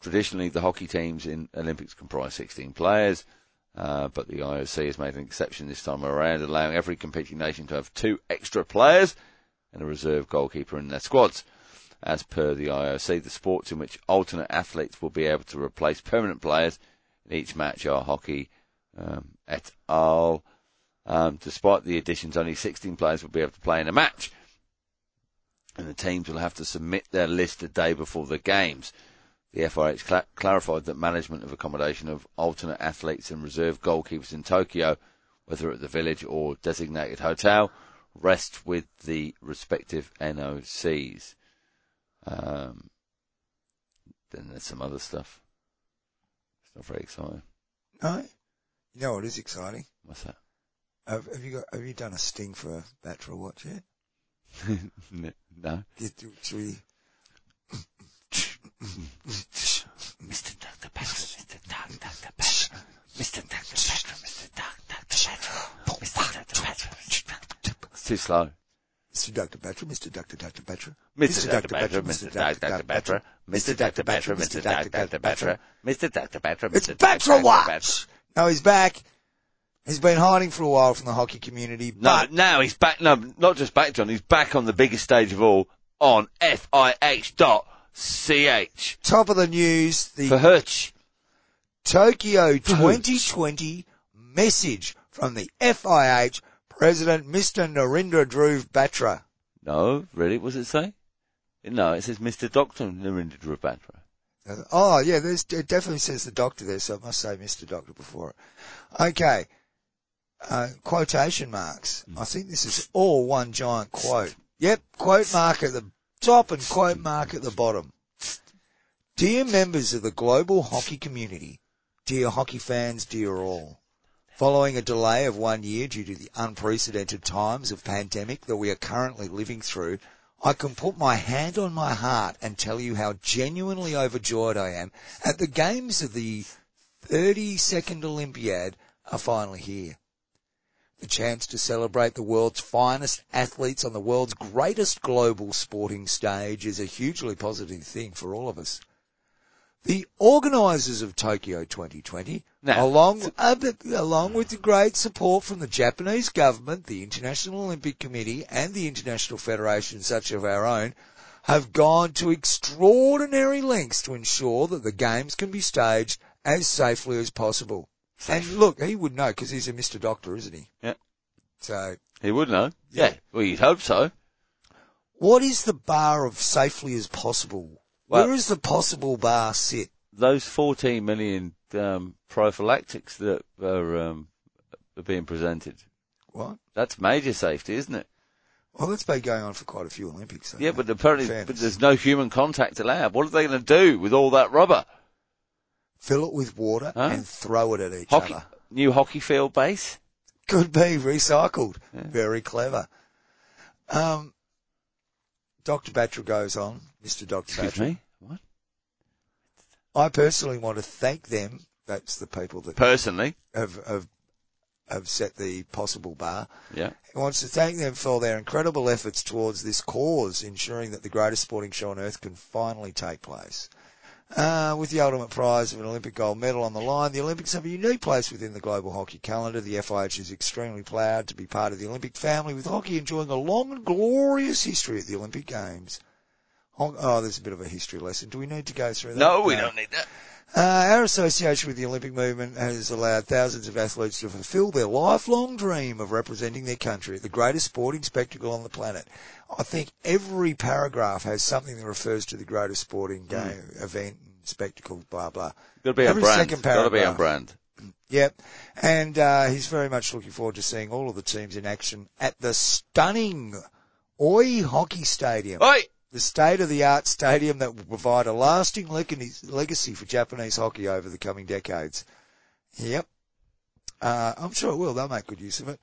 Speaker 2: Traditionally, the hockey teams in Olympics comprise 16 players, uh, but the IOC has made an exception this time around, allowing every competing nation to have two extra players and a reserve goalkeeper in their squads. As per the IOC, the sports in which alternate athletes will be able to replace permanent players in each match are hockey um, et al. Um, despite the additions, only 16 players will be able to play in a match, and the teams will have to submit their list a day before the games. The FIH cla- clarified that management of accommodation of alternate athletes and reserve goalkeepers in Tokyo, whether at the village or designated hotel, rests with the respective NOCs. Um, then there's some other stuff. It's not very exciting.
Speaker 1: No? You know what is exciting?
Speaker 2: What's that?
Speaker 1: Have, have you got, have you done a sting for a Batra watch yet?
Speaker 2: No.
Speaker 1: Did, should we?
Speaker 2: Mr. Dr. Patrick, Mr. Dr. Dr. Patrick, Mr. Dr. Patrick, Mr. Dr. Patrick, Mr. Dr. Patrick. It's too slow.
Speaker 1: Mr. Dr. Batra, Mr. Dr. Dr. Batra.
Speaker 2: Mr. Dr. Batra, Mr. Dr. Dr. Batra, Mr. Dr. Batra, Mr. Dr. Dr. Batra, Mr. Dr. Batra,
Speaker 1: It's
Speaker 2: Mr. Dr.
Speaker 1: Batra
Speaker 2: Batra.
Speaker 1: Watch! No, he's back. He's been hiding for a while from the hockey community,
Speaker 2: No,
Speaker 1: but
Speaker 2: now he's back. No, not just back, John. He's back on the biggest stage of all on FIH dot ch
Speaker 1: top of the news, the
Speaker 2: for Hutch.
Speaker 1: Tokyo 2020 message from the FIH President Mr. Narendra Dhruv Batra.
Speaker 2: No, really, what does it say? No, it says Mr. Doctor Narendra Dhruv Batra.
Speaker 1: Uh, Oh yeah, there's, it definitely says the doctor there, so I must say Mr. Doctor before it. Okay. Uh, quotation marks. I think this is all one giant quote. Yep, quote mark at the top and quote mark at the bottom. Dear members of the global hockey community, dear hockey fans, dear all. Following a delay of one year due to the unprecedented times of pandemic that we are currently living through, I can put my hand on my heart and tell you how genuinely overjoyed I am at the games of the 32nd Olympiad are finally here. The chance to celebrate the world's finest athletes on the world's greatest global sporting stage is a hugely positive thing for all of us. The organisers of Tokyo 2020,
Speaker 2: Now-
Speaker 1: along, along with the great support from the Japanese government, the International Olympic Committee and the international federations such as our own, have gone to extraordinary lengths to ensure that the games can be staged as safely as possible. And look, he would know because he's a Mr. Doctor, isn't he?
Speaker 2: Yeah.
Speaker 1: So,
Speaker 2: He would know.
Speaker 1: Yeah.
Speaker 2: Yeah. Well, you'd hope so.
Speaker 1: what is the bar of safely as possible?
Speaker 2: Well-
Speaker 1: Where does the possible bar sit?
Speaker 2: Those 14 million um, prophylactics that are, um, are being presented.
Speaker 1: What?
Speaker 2: That's major safety, isn't it?
Speaker 1: Well, that's been going on for quite a few Olympics.
Speaker 2: Yeah, but apparently, but there's no human contact allowed. What are they going to do with all that rubber?
Speaker 1: Fill it with water
Speaker 2: Huh?
Speaker 1: and throw it at each
Speaker 2: Hockey,
Speaker 1: other.
Speaker 2: new hockey field base.
Speaker 1: Could be recycled.
Speaker 2: Yeah.
Speaker 1: Very clever. Um, Dr. Batra goes on, Mr. Dr.
Speaker 2: Excuse
Speaker 1: Batra.
Speaker 2: me. What?
Speaker 1: I personally want to thank them. That's the people that
Speaker 2: Personally,
Speaker 1: have, have, have set the possible bar.
Speaker 2: yeah.
Speaker 1: He wants to thank them for their incredible efforts towards this cause, ensuring that the greatest sporting show on earth can finally take place. Uh, with the ultimate prize of an Olympic gold medal on the line, the Olympics have a unique place within the global hockey calendar. The FIH is extremely proud to be part of the Olympic family, with hockey enjoying a long and glorious history at the Olympic Games. Oh, there's a bit of a history lesson. Do we need to go through that?
Speaker 2: No, we don't need that.
Speaker 1: Uh, our association with the Olympic movement has allowed thousands of athletes to fulfill their lifelong dream of representing their country at the greatest sporting spectacle on the planet. I think every paragraph has something that refers to the greatest sporting game, event, and spectacle, blah, blah.
Speaker 2: Got to be on
Speaker 1: Every
Speaker 2: brand.
Speaker 1: second
Speaker 2: Got to be on brand.
Speaker 1: Yep. And uh, he's very much looking forward to seeing all of the teams in action at the stunning Oi Hockey Stadium
Speaker 2: Oi!
Speaker 1: the state-of-the-art stadium that will provide a lasting legacy for Japanese hockey over the coming decades. Yep. Uh, I'm sure it will. They'll make good use of it.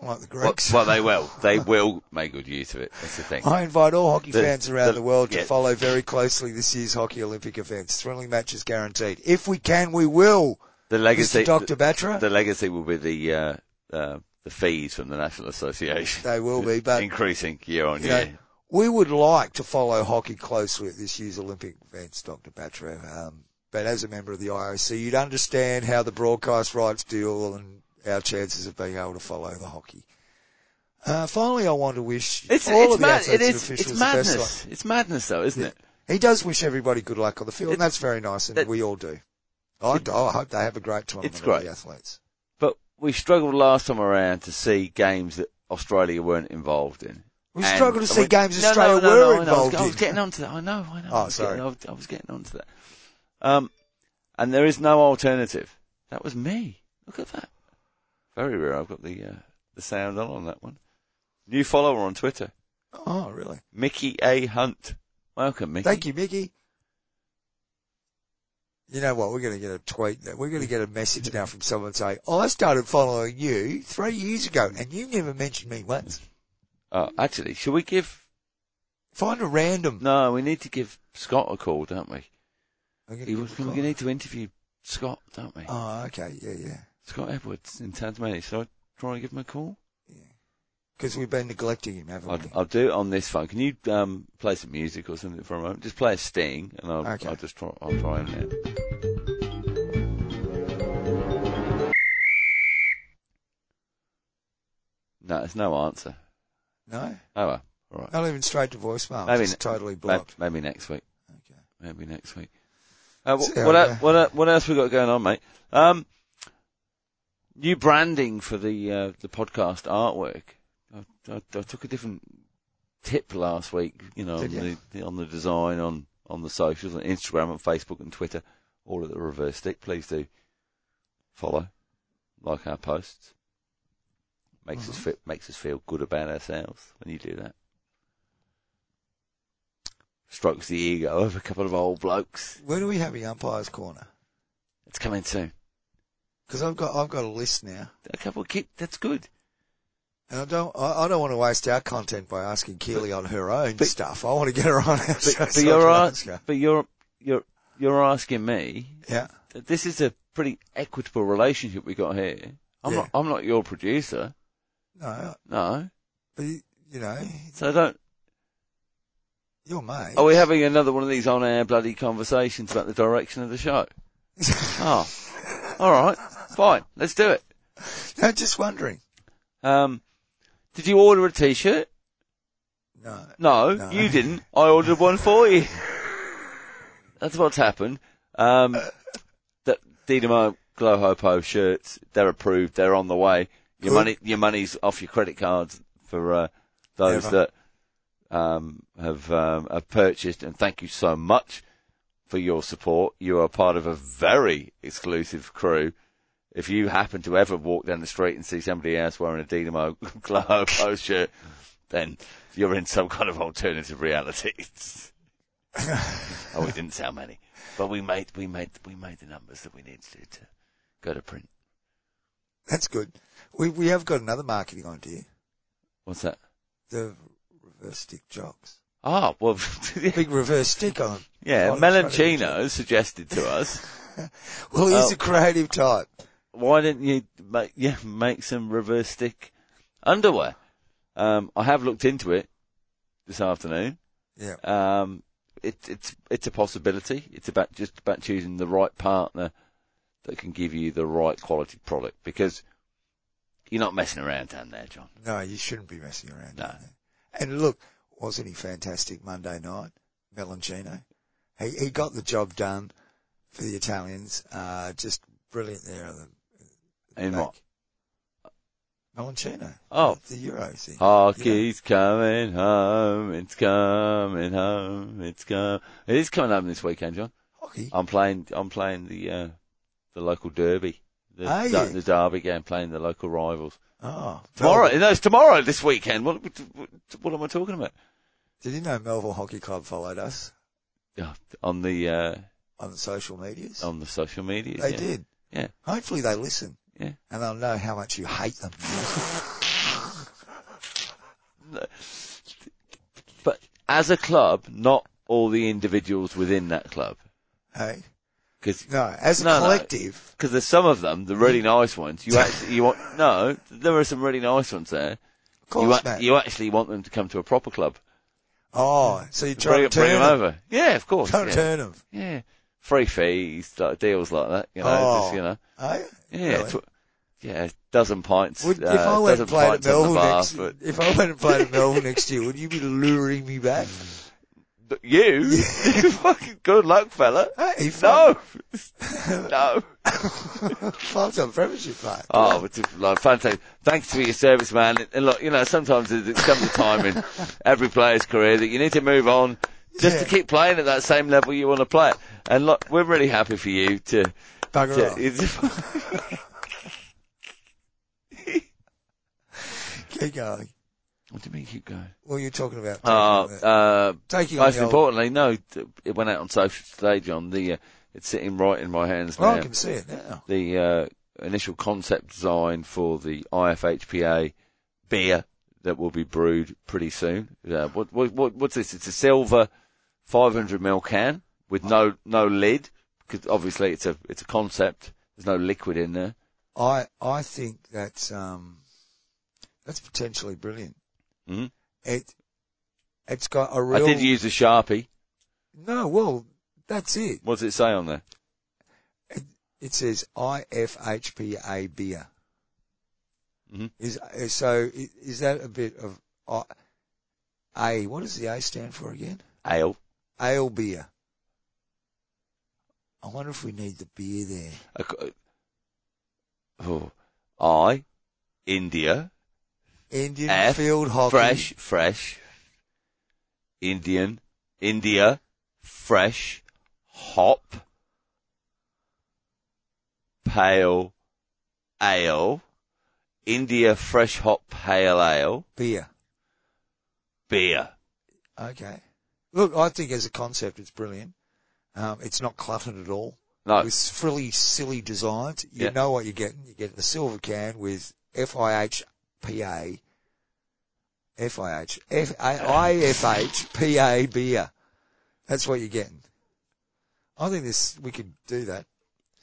Speaker 1: Unlike the
Speaker 2: Well,
Speaker 1: Greeks.
Speaker 2: well, they will. They will make good use of it. That's the thing.
Speaker 1: I invite all hockey
Speaker 2: The-
Speaker 1: fans around
Speaker 2: the-
Speaker 1: the, world to
Speaker 2: yeah.
Speaker 1: follow very closely this year's Hockey Olympic events. Thrilling matches guaranteed. If we can, we will.
Speaker 2: The legacy,
Speaker 1: Mr. Dr. Batra?
Speaker 2: the legacy will be the uh, uh, the fees from the National Association
Speaker 1: They will be, but
Speaker 2: increasing year on
Speaker 1: you know,
Speaker 2: year.
Speaker 1: we would like to follow hockey closely at this year's Olympic events, Dr. Batra. Um, but as a member of the IOC, you'd understand how the broadcast rights deal and our chances of being able to follow the hockey. Uh, finally, I want to wish
Speaker 2: It's
Speaker 1: all
Speaker 2: it's
Speaker 1: of the
Speaker 2: mad.
Speaker 1: athletes
Speaker 2: It
Speaker 1: and
Speaker 2: is
Speaker 1: officials
Speaker 2: it's
Speaker 1: the best luck.
Speaker 2: madness. It's madness, though, isn't
Speaker 1: Yeah.
Speaker 2: it?
Speaker 1: He does wish everybody good luck on the field, and that's very nice, and
Speaker 2: it-
Speaker 1: we all do. I, I hope they have a great tournament.
Speaker 2: It's great.
Speaker 1: The athletes.
Speaker 2: But we struggled last time around to see games that Australia weren't involved in.
Speaker 1: We
Speaker 2: And-
Speaker 1: struggle to see games
Speaker 2: no,
Speaker 1: Australia
Speaker 2: no, no,
Speaker 1: were
Speaker 2: no, I know. I was-
Speaker 1: involved
Speaker 2: I was, getting onto that. I know, I know.
Speaker 1: Oh,
Speaker 2: I was
Speaker 1: sorry.
Speaker 2: Getting, I was getting onto that. Um, and there is no alternative. That was me. Look at that. Very rare. I've got the uh, the sound on on that one. New follower on Twitter,
Speaker 1: Oh, really?
Speaker 2: Mickey A Hunt. Welcome, Mickey.
Speaker 1: Thank you, Mickey. You know what? We're going to get a tweet. That we're going to get a message now from someone saying, "I started following you three years ago, and you never mentioned me once."
Speaker 2: Oh, actually, should we give?
Speaker 1: Find a random.
Speaker 2: No, we need to give Scott a call, don't we?
Speaker 1: I'm gonna
Speaker 2: He
Speaker 1: give
Speaker 2: was,
Speaker 1: a
Speaker 2: we need to interview Scott, don't we?
Speaker 1: Oh, okay, yeah, yeah.
Speaker 2: Scott Edwards in Tasmania. Should I try and give him a call? Yeah.
Speaker 1: Because we've been neglecting him, haven't
Speaker 2: I'll,
Speaker 1: we?
Speaker 2: I'll do it on this phone. Can you um, play some music or something for a moment? Just play a sting, and I'll,
Speaker 1: Okay.
Speaker 2: I'll just try. I'll try him now. No, there's no answer.
Speaker 1: No,
Speaker 2: Oh well, all right.
Speaker 1: not even straight to voicemail.
Speaker 2: Maybe
Speaker 1: just
Speaker 2: n-
Speaker 1: totally blocked.
Speaker 2: maybe next week.
Speaker 1: Okay.
Speaker 2: Maybe next week. Uh, what, what, what, what else we got going on, mate? Um, new branding for the uh, the podcast artwork. I, I, I took a different tip last week. You know, on
Speaker 1: you?
Speaker 2: the, on the design on on the socials, on Instagram, and Facebook, and Twitter, all at the reverse stick. Please do follow, like our posts. Makes us
Speaker 1: Mhm.
Speaker 2: feel, makes us feel good about ourselves when you do that. strokes the ego of a couple of old blokes.
Speaker 1: When do we have a umpire's corner?
Speaker 2: It's coming soon.
Speaker 1: Because I've got I've got a list now,
Speaker 2: A couple of kids, that's good.
Speaker 1: and I don't I, I don't want to waste our content by asking Keely on her own
Speaker 2: but-
Speaker 1: stuff. I want to get her on. Our show
Speaker 2: But,
Speaker 1: so I
Speaker 2: you're,
Speaker 1: can ask her.
Speaker 2: but you're, you're, you're asking me,
Speaker 1: Yeah.
Speaker 2: this is a pretty equitable relationship we got here. I'm
Speaker 1: Yeah.
Speaker 2: not, I'm not your producer.
Speaker 1: No,
Speaker 2: No.
Speaker 1: but you, you know,
Speaker 2: So don't,
Speaker 1: you're mate.
Speaker 2: are we having another one of these on air bloody conversations about the direction of the show? Oh. Alright. Fine. Let's do it.
Speaker 1: no, just wondering.
Speaker 2: Um, did you order a t-shirt?
Speaker 1: No.
Speaker 2: No,
Speaker 1: No.
Speaker 2: you didn't. I ordered one for you. That's what's happened. Um, the Dynamo Glow Hopo shirts, they're approved. They're on the way. Your
Speaker 1: Good.
Speaker 2: money, your money's off your credit cards for, uh, those
Speaker 1: Ever.
Speaker 2: that, um, have, um, have purchased and thank you so much for your support. You are part of a very exclusive crew. If you happen to ever walk down the street and see somebody else wearing a Dynamo Glow Hopo shirt, then you're in some kind of alternative reality. oh, we didn't sell many, but we made we made we made the numbers that we needed to, to go to print.
Speaker 1: That's good. We we have got another marketing idea.
Speaker 2: What's that?
Speaker 1: The reverse stick jocks.
Speaker 2: Oh, well,
Speaker 1: Big reverse stick on.
Speaker 2: yeah,
Speaker 1: on the front of the
Speaker 2: Melanchino suggested to us,
Speaker 1: Well, he's
Speaker 2: Oh.
Speaker 1: a creative type.
Speaker 2: Why didn't you make yeah make some reverse stick underwear? Um, I have looked into it this afternoon.
Speaker 1: Yeah.
Speaker 2: Um, it, it's it's a possibility. It's about just about choosing the right partner that can give you the right quality product because you're not messing around down there, John.
Speaker 1: No, you shouldn't be messing around.
Speaker 2: No.
Speaker 1: down there. And look, wasn't he fantastic Monday night, Melanchino? He he got the job done for the Italians. Uh, just brilliant there. The,
Speaker 2: In
Speaker 1: back.
Speaker 2: what?
Speaker 1: Melanchino.
Speaker 2: Oh.
Speaker 1: the Euro thing.
Speaker 2: Hockey's coming home. It's coming home. It's come. It is coming home this weekend, John.
Speaker 1: Hockey.
Speaker 2: I'm playing. I'm playing the uh, the local derby. The,
Speaker 1: Are
Speaker 2: the, derby game, playing the local rivals.
Speaker 1: Oh,
Speaker 2: Tomorrow, no, it's tomorrow this weekend. What, what, what am I talking about?
Speaker 1: Did you know Melville Hockey Club followed us
Speaker 2: Yeah, on the uh,
Speaker 1: on the social medias?
Speaker 2: on the social media.
Speaker 1: they
Speaker 2: yeah.
Speaker 1: did.
Speaker 2: Yeah.
Speaker 1: Hopefully they listen.
Speaker 2: Yeah.
Speaker 1: And they'll know how much you hate them.
Speaker 2: But as a club, not all the individuals within that club,
Speaker 1: hey?
Speaker 2: because
Speaker 1: No, as a
Speaker 2: No, no.
Speaker 1: collective.
Speaker 2: because there's some of them, the really nice ones. You actually you want no, there are some really nice ones there.
Speaker 1: Of course,
Speaker 2: You a- you actually want them to come to a proper club.
Speaker 1: Oh, so you try
Speaker 2: Bring,
Speaker 1: to
Speaker 2: bring them
Speaker 1: them.
Speaker 2: over. Yeah, of course.
Speaker 1: Try to
Speaker 2: Yeah.
Speaker 1: turn them.
Speaker 2: yeah, free fees, like, deals like that. You know,
Speaker 1: Oh.
Speaker 2: just you know,
Speaker 1: Hey?
Speaker 2: yeah,
Speaker 1: Really?
Speaker 2: tw- yeah, dozen pints.
Speaker 1: Would,
Speaker 2: uh,
Speaker 1: if I went and played at
Speaker 2: on bar,
Speaker 1: next,
Speaker 2: but,
Speaker 1: if I went and played at Melville next year, would you be luring me back?
Speaker 2: but you, fucking good luck, fella.
Speaker 1: Hey,
Speaker 2: No, no.
Speaker 1: Five-time premiership, mate.
Speaker 2: Oh, it's like fantastic. Thanks for your service, man. And look, you know, sometimes there comes a time in every player's career that you need to move on just to keep playing at that same level you want to play. at. And look, we're really happy for you to.
Speaker 1: Bugger off.
Speaker 2: to
Speaker 1: Keep going.
Speaker 2: what do you mean keep going?
Speaker 1: Well, you're talking about
Speaker 2: Uh,
Speaker 1: taking, the-
Speaker 2: uh,
Speaker 1: taking on
Speaker 2: most
Speaker 1: the old,
Speaker 2: importantly, no, it went out on social stage on the. Uh, it's sitting right in my hands
Speaker 1: Oh,
Speaker 2: now.
Speaker 1: I can see it now.
Speaker 2: the uh, initial concept design for the IFHPA beer that will be brewed pretty soon. Uh, what, what, what, what's this? It's a silver 500 ml can with no no lid because obviously it's a it's a concept. There's no liquid in there.
Speaker 1: I I think that's um that's potentially brilliant.
Speaker 2: Mhm.
Speaker 1: It it's got a real
Speaker 2: I did use a sharpie.
Speaker 1: no. Well, that's it.
Speaker 2: What does it say on there?
Speaker 1: It says IFHPA beer.
Speaker 2: Mhm.
Speaker 1: Is is- so? Is that a bit of uh, A? What does the A stand for again?
Speaker 2: Ale.
Speaker 1: Ale beer. I wonder if we need the beer there.
Speaker 2: Co- Oh, I, India,
Speaker 1: Indian
Speaker 2: F,
Speaker 1: field hockey.
Speaker 2: fresh, fresh, Indian, India, fresh, hop, pale, ale, India fresh hop pale ale,
Speaker 1: beer.
Speaker 2: beer.
Speaker 1: Okay. Look, I think as a concept, it's brilliant. Um, it's not cluttered at all.
Speaker 2: No.
Speaker 1: With frilly, silly designs. You
Speaker 2: Yeah.
Speaker 1: know what you're getting. You get the silver can with FIHPA, FIH, beer. That's what you're getting. I think this, we could do that.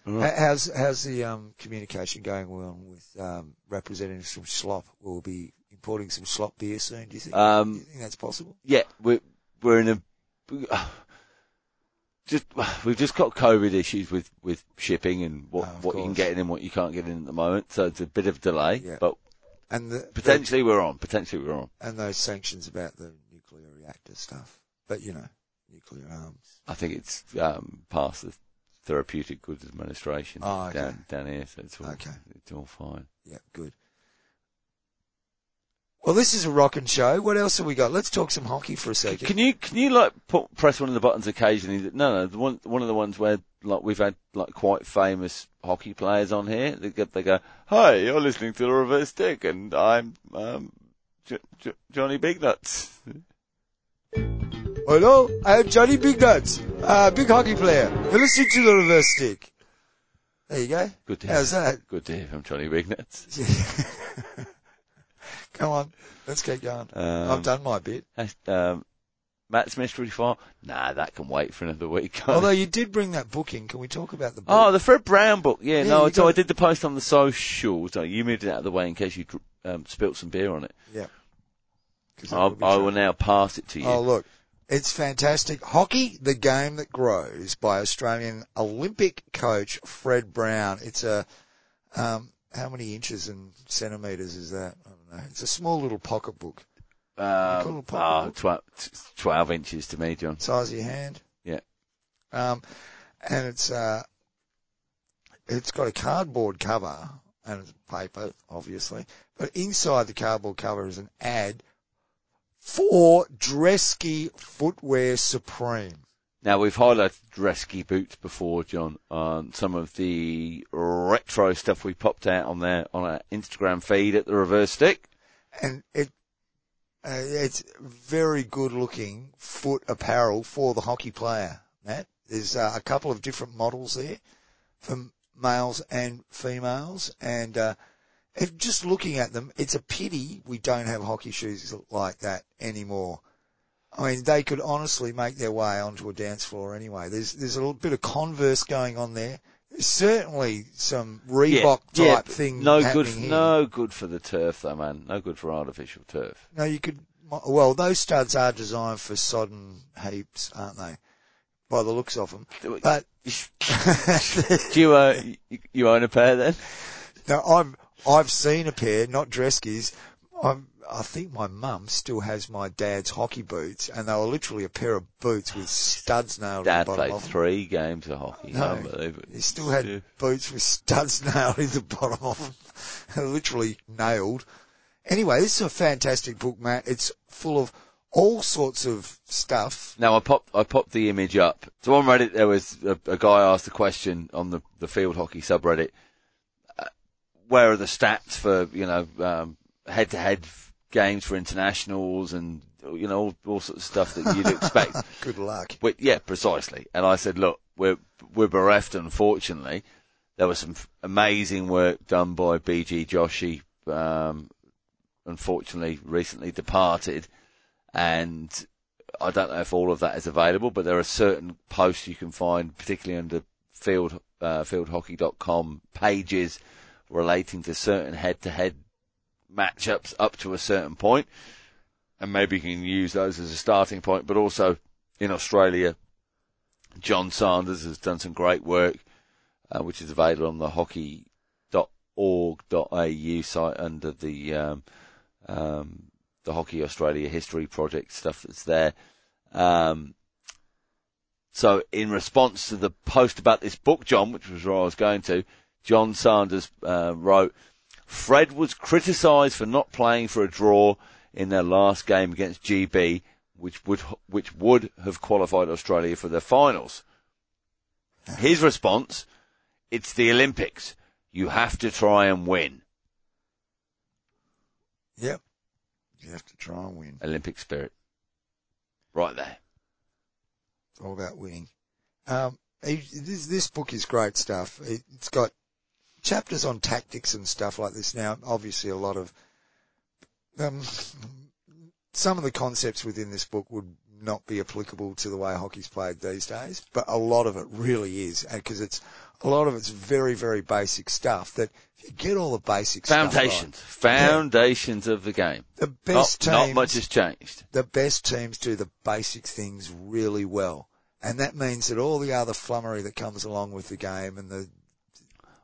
Speaker 2: Right.
Speaker 1: How's, how's the, um, communication going on with, um, representatives from Slop? We'll be importing some Slop beer soon, do you think? do
Speaker 2: Um,
Speaker 1: you think that's possible?
Speaker 2: yeah, we're we're in a just we've just got COVID issues with with shipping and what
Speaker 1: Oh,
Speaker 2: what you can get in and what you can't get in at the moment. So it's a bit of a delay,
Speaker 1: Yeah.
Speaker 2: but
Speaker 1: And the,
Speaker 2: potentially we're on. Potentially we're on.
Speaker 1: and those sanctions about the nuclear reactor stuff. But you know, nuclear arms.
Speaker 2: I think it's um, past the Therapeutic Goods Administration
Speaker 1: Oh, okay.
Speaker 2: down down here, so it's all
Speaker 1: Okay.
Speaker 2: it's all fine.
Speaker 1: Yeah, good. Well, this is a rocking show. What else have we got? Let's talk some hockey for a second.
Speaker 2: Can you can you like put, press one of the buttons occasionally? That, no, no, the one one of the ones where like we've had like quite famous hockey players on here. They go, they go, "Hi, you're listening to the Reverse Stick, and I'm um, J- J- Johnny Big Nuts."
Speaker 1: Hello, I'm Johnny Big Nuts, uh, big hockey player. You're listening to the reverse stick. There you go.
Speaker 2: Good to
Speaker 1: How's
Speaker 2: hear.
Speaker 1: that?
Speaker 2: Good to hear from Johnny Big Nuts.
Speaker 1: Come on, let's keep going.
Speaker 2: Um,
Speaker 1: I've done my bit.
Speaker 2: Um, Matt's mystery file. Nah, that can wait for another week.
Speaker 1: Although you did bring that book in, can we talk about the book?
Speaker 2: Oh, the Fred Brown book. Yeah,
Speaker 1: Yeah,
Speaker 2: no, so I did the post on the socials. No, you moved it out of the way in case you um, spilt some beer on it.
Speaker 1: Yeah.
Speaker 2: I will now pass it to you.
Speaker 1: Oh, look. It's fantastic. Hockey, the game that grows by Australian Olympic coach Fred Brown. It's a, um, how many inches and centimetres is that? I don't know. It's a small little pocket book.
Speaker 2: Um,
Speaker 1: Cool
Speaker 2: oh, tw- t- 12 inches to me, John.
Speaker 1: Size of your hand.
Speaker 2: Yeah.
Speaker 1: Um, and it's, uh, it's got a cardboard cover and it's paper, obviously, but inside the cardboard cover is an ad for Dresky Footwear Supreme.
Speaker 2: Now, we've highlighted Dresky boots before, John, on some of the retro stuff we popped out on there on our Instagram feed at the reverse stick.
Speaker 1: and it uh, it's very good looking foot apparel for the hockey player. Matt, there's uh, a couple of different models there for males and females, and uh, if just looking at them, it's a pity we don't have hockey shoes like that anymore. I mean, they could honestly make their way onto a dance floor anyway. There's there's a little bit of Converse going on there. Certainly some Reebok
Speaker 2: yeah,
Speaker 1: type
Speaker 2: but
Speaker 1: thing.
Speaker 2: No good,
Speaker 1: here.
Speaker 2: no good for the turf though, man. No good for artificial turf.
Speaker 1: No, you could. Well, those studs are designed for sodden heaps, aren't they? By the looks of them. But
Speaker 2: Do you, uh, you, own a pair then?
Speaker 1: now I've I've seen a pair, not Dreskis. I'm, I think my mum still has my dad's hockey boots, and they were literally a pair of boots with studs nailed
Speaker 2: Dad
Speaker 1: in the bottom
Speaker 2: played
Speaker 1: of them.
Speaker 2: three games of hockey.
Speaker 1: No,
Speaker 2: Unbelievable.
Speaker 1: He still had
Speaker 2: Yeah.
Speaker 1: boots with studs nailed in the bottom of them, literally nailed. Anyway, this is a fantastic book, Matt. It's full of all sorts of stuff.
Speaker 2: Now I popped I popped the image up. So on Reddit there was a, a guy asked a question on the the field hockey subreddit. Uh, where are the stats for you know um, head-to-head games for internationals and you know all, all sorts of stuff that you'd expect?
Speaker 1: Good luck.
Speaker 2: But yeah, precisely. And I said, look, we're we're bereft. Unfortunately, there was some f- amazing work done by BG Joshi. Um, unfortunately, recently departed, and I don't know if all of that is available, but there are certain posts you can find, particularly under field uh, fieldhockey.com pages relating to certain head-to-head matchups up to a certain point, and maybe you can use those as a starting point. But also in Australia, John Sanders has done some great work, uh, which is available on the hockey.org.au site under the um, um, the Hockey Australia History Project stuff that's there. Um, so in response to the post about this book, John, which was where I was going to, John Sanders uh, wrote, Fred was criticised for not playing for a draw in their last game against GB, which would which would have qualified Australia for the finals. His response, it's the Olympics. You have to try and win.
Speaker 1: Yep. You have to try and win.
Speaker 2: Olympic spirit. Right there.
Speaker 1: It's all about winning. Um, he, this, this book is great stuff. It, it's got chapters on tactics and stuff like this. Now, obviously, a lot of um, some of the concepts within this book would not be applicable to the way hockey's played these days, but a lot of it really is, because it's a lot of it's very, very basic stuff that if you get all the basics,
Speaker 2: Foundations. Foundations of the game.
Speaker 1: the best
Speaker 2: not,
Speaker 1: teams,
Speaker 2: not much has changed.
Speaker 1: the best teams do the basic things really well. And that means that all the other flummery that comes along with the game and the,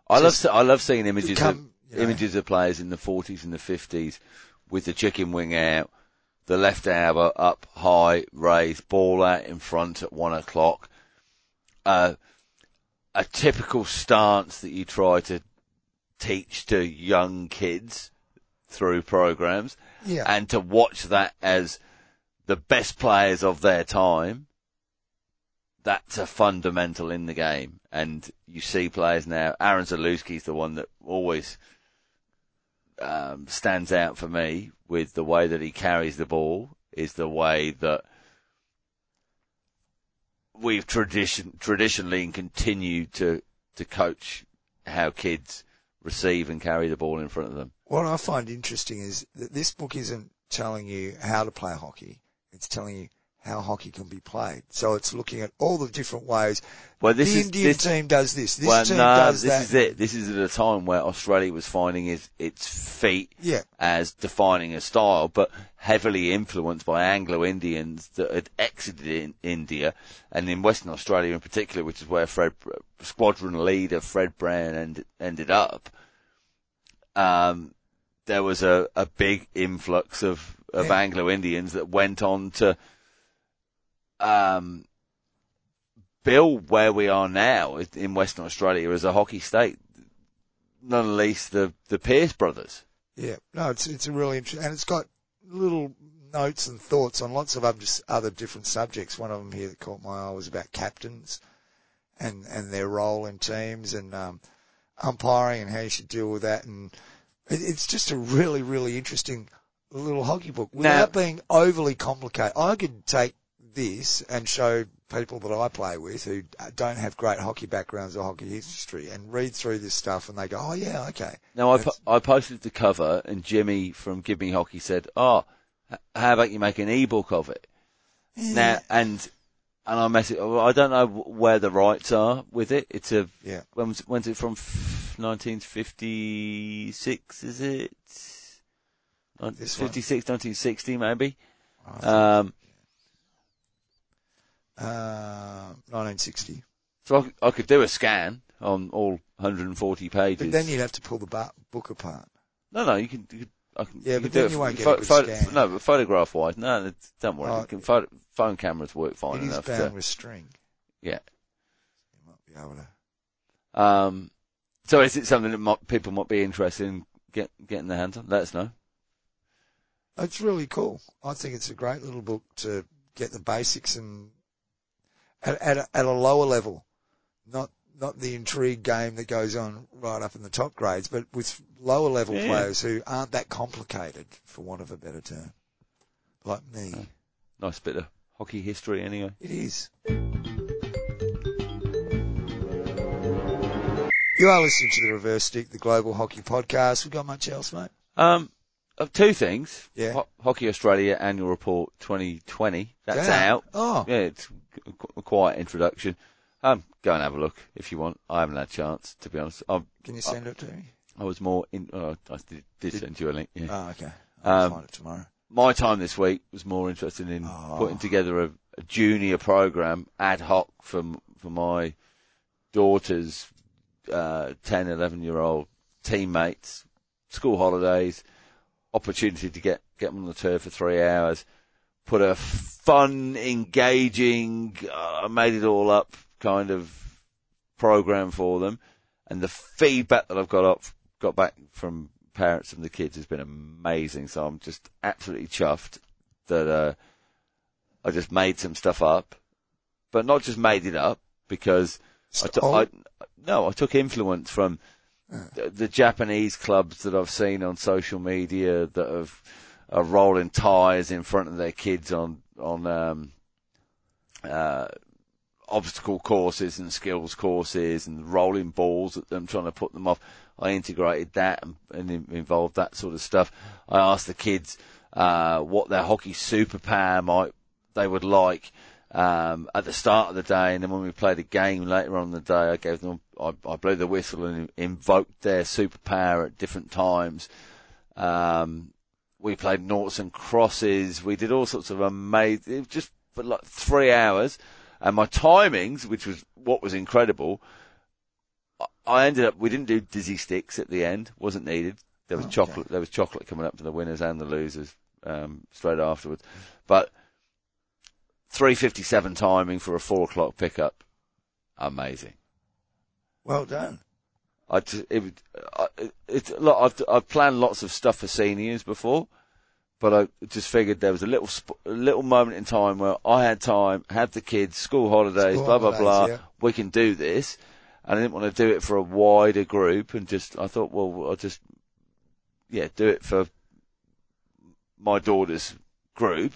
Speaker 2: I love, I love seeing images
Speaker 1: come, you
Speaker 2: of,
Speaker 1: know.
Speaker 2: images of players in the 40s and the 50s with the chicken wing out, the left elbow up high, raised, ball out in front at one o'clock. Uh, a typical stance that you try to teach to young kids through programs
Speaker 1: yeah,
Speaker 2: and to watch that as the best players of their time, that's a fundamental in the game. And you see players now, Aran Zalewski's the one that always um, stands out for me with the way that he carries the ball, is the way that we've tradition, traditionally and continue to, to coach how kids receive and carry the ball in front of them.
Speaker 1: what I find interesting is that this book isn't telling you how to play hockey. It's telling you how hockey can be played. So it's looking at all the different ways.
Speaker 2: Well, this
Speaker 1: the
Speaker 2: is
Speaker 1: Indian
Speaker 2: this,
Speaker 1: team does this. This
Speaker 2: well,
Speaker 1: team
Speaker 2: no,
Speaker 1: does
Speaker 2: this
Speaker 1: that.
Speaker 2: is it. This is at a time where Australia was finding its, its feet
Speaker 1: Yeah,
Speaker 2: as defining a style, but heavily influenced by Anglo-Indians that had exited in India, and in Western Australia in particular, which is where Fred, squadron leader Fred Brown end, ended up. Um, there was a, a big influx of, of
Speaker 1: Yeah.
Speaker 2: Anglo-Indians that went on to, um, build where we are now in Western Australia as a hockey state. None least the, the Pearce brothers.
Speaker 1: yeah. No, it's it's a really interesting, and it's got little notes and thoughts on lots of other other different subjects. One of them here that caught my eye was about captains and and their role in teams and um, umpiring and how you should deal with that. And it, it's just a really really interesting little hockey book without being overly complicated. I could take this and show people that I play with who don't have great hockey backgrounds or hockey history and read through this stuff and they go, oh yeah, okay.
Speaker 2: Now I, po- I posted the cover and Jimmy from Give Me Hockey said, "Oh, how about you make an ebook of it?" Now and and I messaged. well, I don't know where the rights are with it. It's a
Speaker 1: Yeah.
Speaker 2: when was, when's it from? 1956 is it?
Speaker 1: This one?
Speaker 2: 56, 1960 maybe.
Speaker 1: Think,
Speaker 2: Um,
Speaker 1: uh, 1960.
Speaker 2: so I could do a scan on all 140 pages.
Speaker 1: But then you'd have to pull the book apart.
Speaker 2: No, no, you can. You can I can,
Speaker 1: Yeah,
Speaker 2: you
Speaker 1: but
Speaker 2: can
Speaker 1: then you won't
Speaker 2: pho-
Speaker 1: get a
Speaker 2: photo-
Speaker 1: scan.
Speaker 2: No, but photograph wise, no, don't worry.
Speaker 1: Oh,
Speaker 2: can photo, phone cameras work fine
Speaker 1: it is
Speaker 2: enough.
Speaker 1: bound
Speaker 2: To,
Speaker 1: with string.
Speaker 2: yeah.
Speaker 1: You might be able to.
Speaker 2: Um, so is it something that might, people might be interested in get, getting their hands on? Let us know.
Speaker 1: It's really cool. I think it's a great little book to get the basics and at, at, a, at a lower level, not not the intrigue game that goes on right up in the top grades, but with lower level
Speaker 2: Yeah.
Speaker 1: players who aren't that complicated, for want of a better term, like me.
Speaker 2: Oh. Nice bit of hockey history anyway.
Speaker 1: It is. You are listening to the Reverse Stick, the Global Hockey Podcast. We got much else, mate?
Speaker 2: Um, uh, two things.
Speaker 1: Yeah.
Speaker 2: Ho- Hockey Australia Annual Report 2020. That's
Speaker 1: Yeah.
Speaker 2: out.
Speaker 1: Oh,
Speaker 2: Yeah, it's a quiet introduction. Um, go and have a look if you want. I haven't had a chance, to be honest. I,
Speaker 1: can you send it to me?
Speaker 2: I was more in, oh, I did, did send you a link, yeah.
Speaker 1: Oh, okay. I'll
Speaker 2: Um,
Speaker 1: find it tomorrow.
Speaker 2: my time this week was more interested in
Speaker 1: Oh.
Speaker 2: putting together a, a junior program ad hoc for for my daughter's uh, 10, 11 year old teammates, school holidays, opportunity to get get them on the turf for three hours, put a fun, engaging, uh, I made it all up kind of program for them, and the feedback that I've got up got back from parents and the kids has been amazing. So I'm just absolutely chuffed that uh, I just made some stuff up, but not just made it up because I,
Speaker 1: oh,
Speaker 2: I no, I took influence from the, Japanese clubs that I've seen on social media that have are rolling tires in front of their kids on on um, uh, obstacle courses and skills courses and rolling balls at them, trying to put them off. I integrated that and, and involved that sort of stuff. I asked the kids uh, what their hockey superpower might they would like um, at the start of the day, and then when we played a game later on in the day, I gave them I, I blew the whistle and invoked their superpower at different times. Um, we played noughts and crosses. We did all sorts of amazing, it was just for like three hours. And my timings, which was what was incredible, I ended up, we didn't do dizzy sticks at the end. Wasn't needed. There was okay. chocolate, there was chocolate coming up for the winners and the losers, um, straight afterwards. But 357 timing for a four o'clock pickup. Amazing.
Speaker 1: Well done.
Speaker 2: I just, it, I, it, look, I've, I've planned lots of stuff for seniors before, but I just figured there was a little, sp- a little moment in time where I had time, had the kids, school holidays, school blah, holidays, blah, blah. Yeah. We can do this. And I didn't want to do it for a wider group and just, I thought, well, I'll just, yeah, do it for my daughter's group.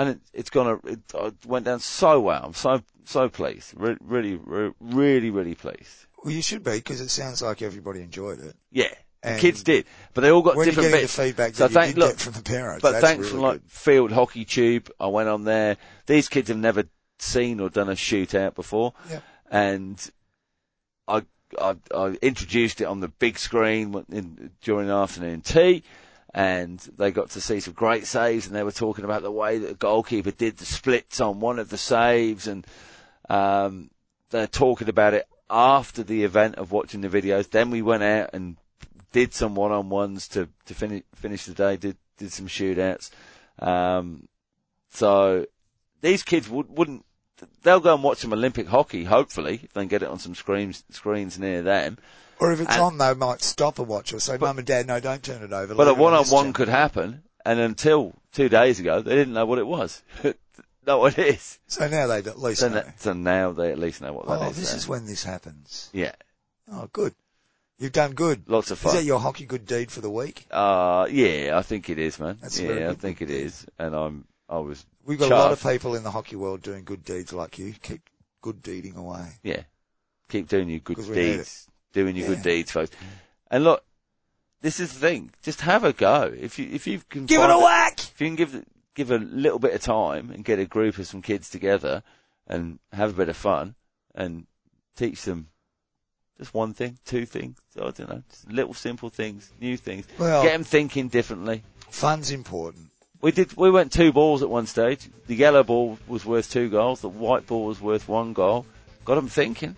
Speaker 2: And it, it's gone, it, it went down so well. I'm so, so pleased. Re- really, re- really, really pleased.
Speaker 1: Well, you should be because it sounds like everybody enjoyed it.
Speaker 2: Yeah. And the kids did, but they all got different
Speaker 1: bits. The feedback so thank, look, from the parents.
Speaker 2: But thanks
Speaker 1: really
Speaker 2: from like Field Hockey Tube, I went on there. These kids have never seen or done a shootout before,
Speaker 1: yep.
Speaker 2: and I, I, I introduced it on the big screen in, during afternoon tea, and they got to see some great saves, and they were talking about the way that the goalkeeper did the splits on one of the saves, and um, they're talking about it after the event of watching the videos. Then we went out and did some one-on-ones to to finish finish the day. Did did some shootouts. Um, so these kids would, wouldn't. They'll go and watch some Olympic hockey, hopefully, if they can get it on some screens screens near them.
Speaker 1: Or if it's and, on, they might stop and watch or say, "Mum and Dad, no, don't turn it over."
Speaker 2: But a one-on-one could happen, and until two days ago, they didn't know what it was. know what it is.
Speaker 1: So now they at least
Speaker 2: so,
Speaker 1: know.
Speaker 2: so now they at least know what that
Speaker 1: oh,
Speaker 2: is.
Speaker 1: this is when this happens.
Speaker 2: Yeah.
Speaker 1: Oh, good. You've done good.
Speaker 2: Lots of fun.
Speaker 1: Is that your hockey good deed for the week?
Speaker 2: Uh, yeah, I think it is, man.
Speaker 1: That's
Speaker 2: yeah, I think it is. And I'm, I was.
Speaker 1: We've got
Speaker 2: chuffed.
Speaker 1: a lot of people in the hockey world doing good deeds like you. Keep good deeding away.
Speaker 2: Yeah. Keep doing your good deeds. Doing your yeah. good deeds, folks. And look, this is the thing. Just have a go. If you, if you can
Speaker 1: give it a whack.
Speaker 2: If you can give give a little bit of time and get a group of some kids together and have a bit of fun and teach them just one thing, two things. I don't know, little simple things, new things.
Speaker 1: Well,
Speaker 2: get them thinking differently.
Speaker 1: Fun's important.
Speaker 2: We did. We went two balls at one stage. The yellow ball was worth two goals. The white ball was worth one goal. Got them thinking.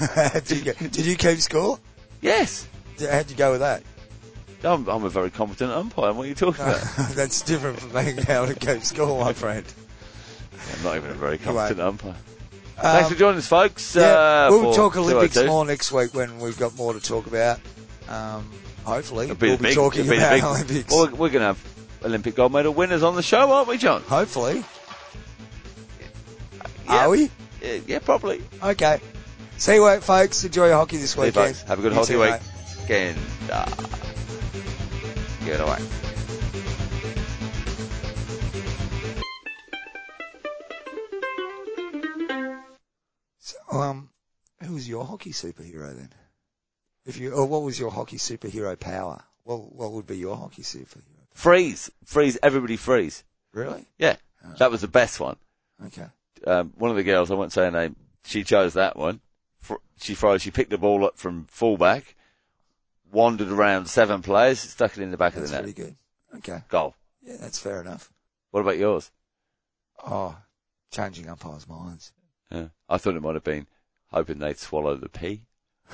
Speaker 1: did, you get, did you keep score?
Speaker 2: Yes.
Speaker 1: How'd you go with that?
Speaker 2: I'm, I'm a very competent umpire. What are you talking about?
Speaker 1: That's different from being able to keep score, my friend.
Speaker 2: I'm not even a very competent umpire. Um, Thanks for joining us, folks.
Speaker 1: Yeah, uh, we'll talk Olympics more next week when we've got more to talk about. Um, hopefully, we'll be big, talking about big, Olympics.
Speaker 2: Well, we're going to have Olympic gold medal winners on the show, aren't we, John?
Speaker 1: Hopefully.
Speaker 2: Yeah.
Speaker 1: Are we?
Speaker 2: Yeah, yeah, probably.
Speaker 1: Okay. See you, folks. Enjoy your hockey this weekend.
Speaker 2: Have a good you hockey too, week. Mate. Uh, Give it away.
Speaker 1: So, um, who was your hockey superhero then? If you, or what was your hockey superhero power? What, what would be your hockey superhero?
Speaker 2: Freeze, freeze, everybody freeze.
Speaker 1: Really?
Speaker 2: Yeah, oh. that was the best one.
Speaker 1: Okay.
Speaker 2: Um, one of the girls, I won't say her name, she chose that one she throws. she picked the ball up from fullback, wandered around seven players, stuck it in the back
Speaker 1: that's
Speaker 2: of the
Speaker 1: net. That's Really good. Okay.
Speaker 2: Goal.
Speaker 1: Yeah, that's fair enough.
Speaker 2: What about yours?
Speaker 1: Oh, changing umpires' minds.
Speaker 2: Yeah. I thought it might have been hoping they'd swallow the pea.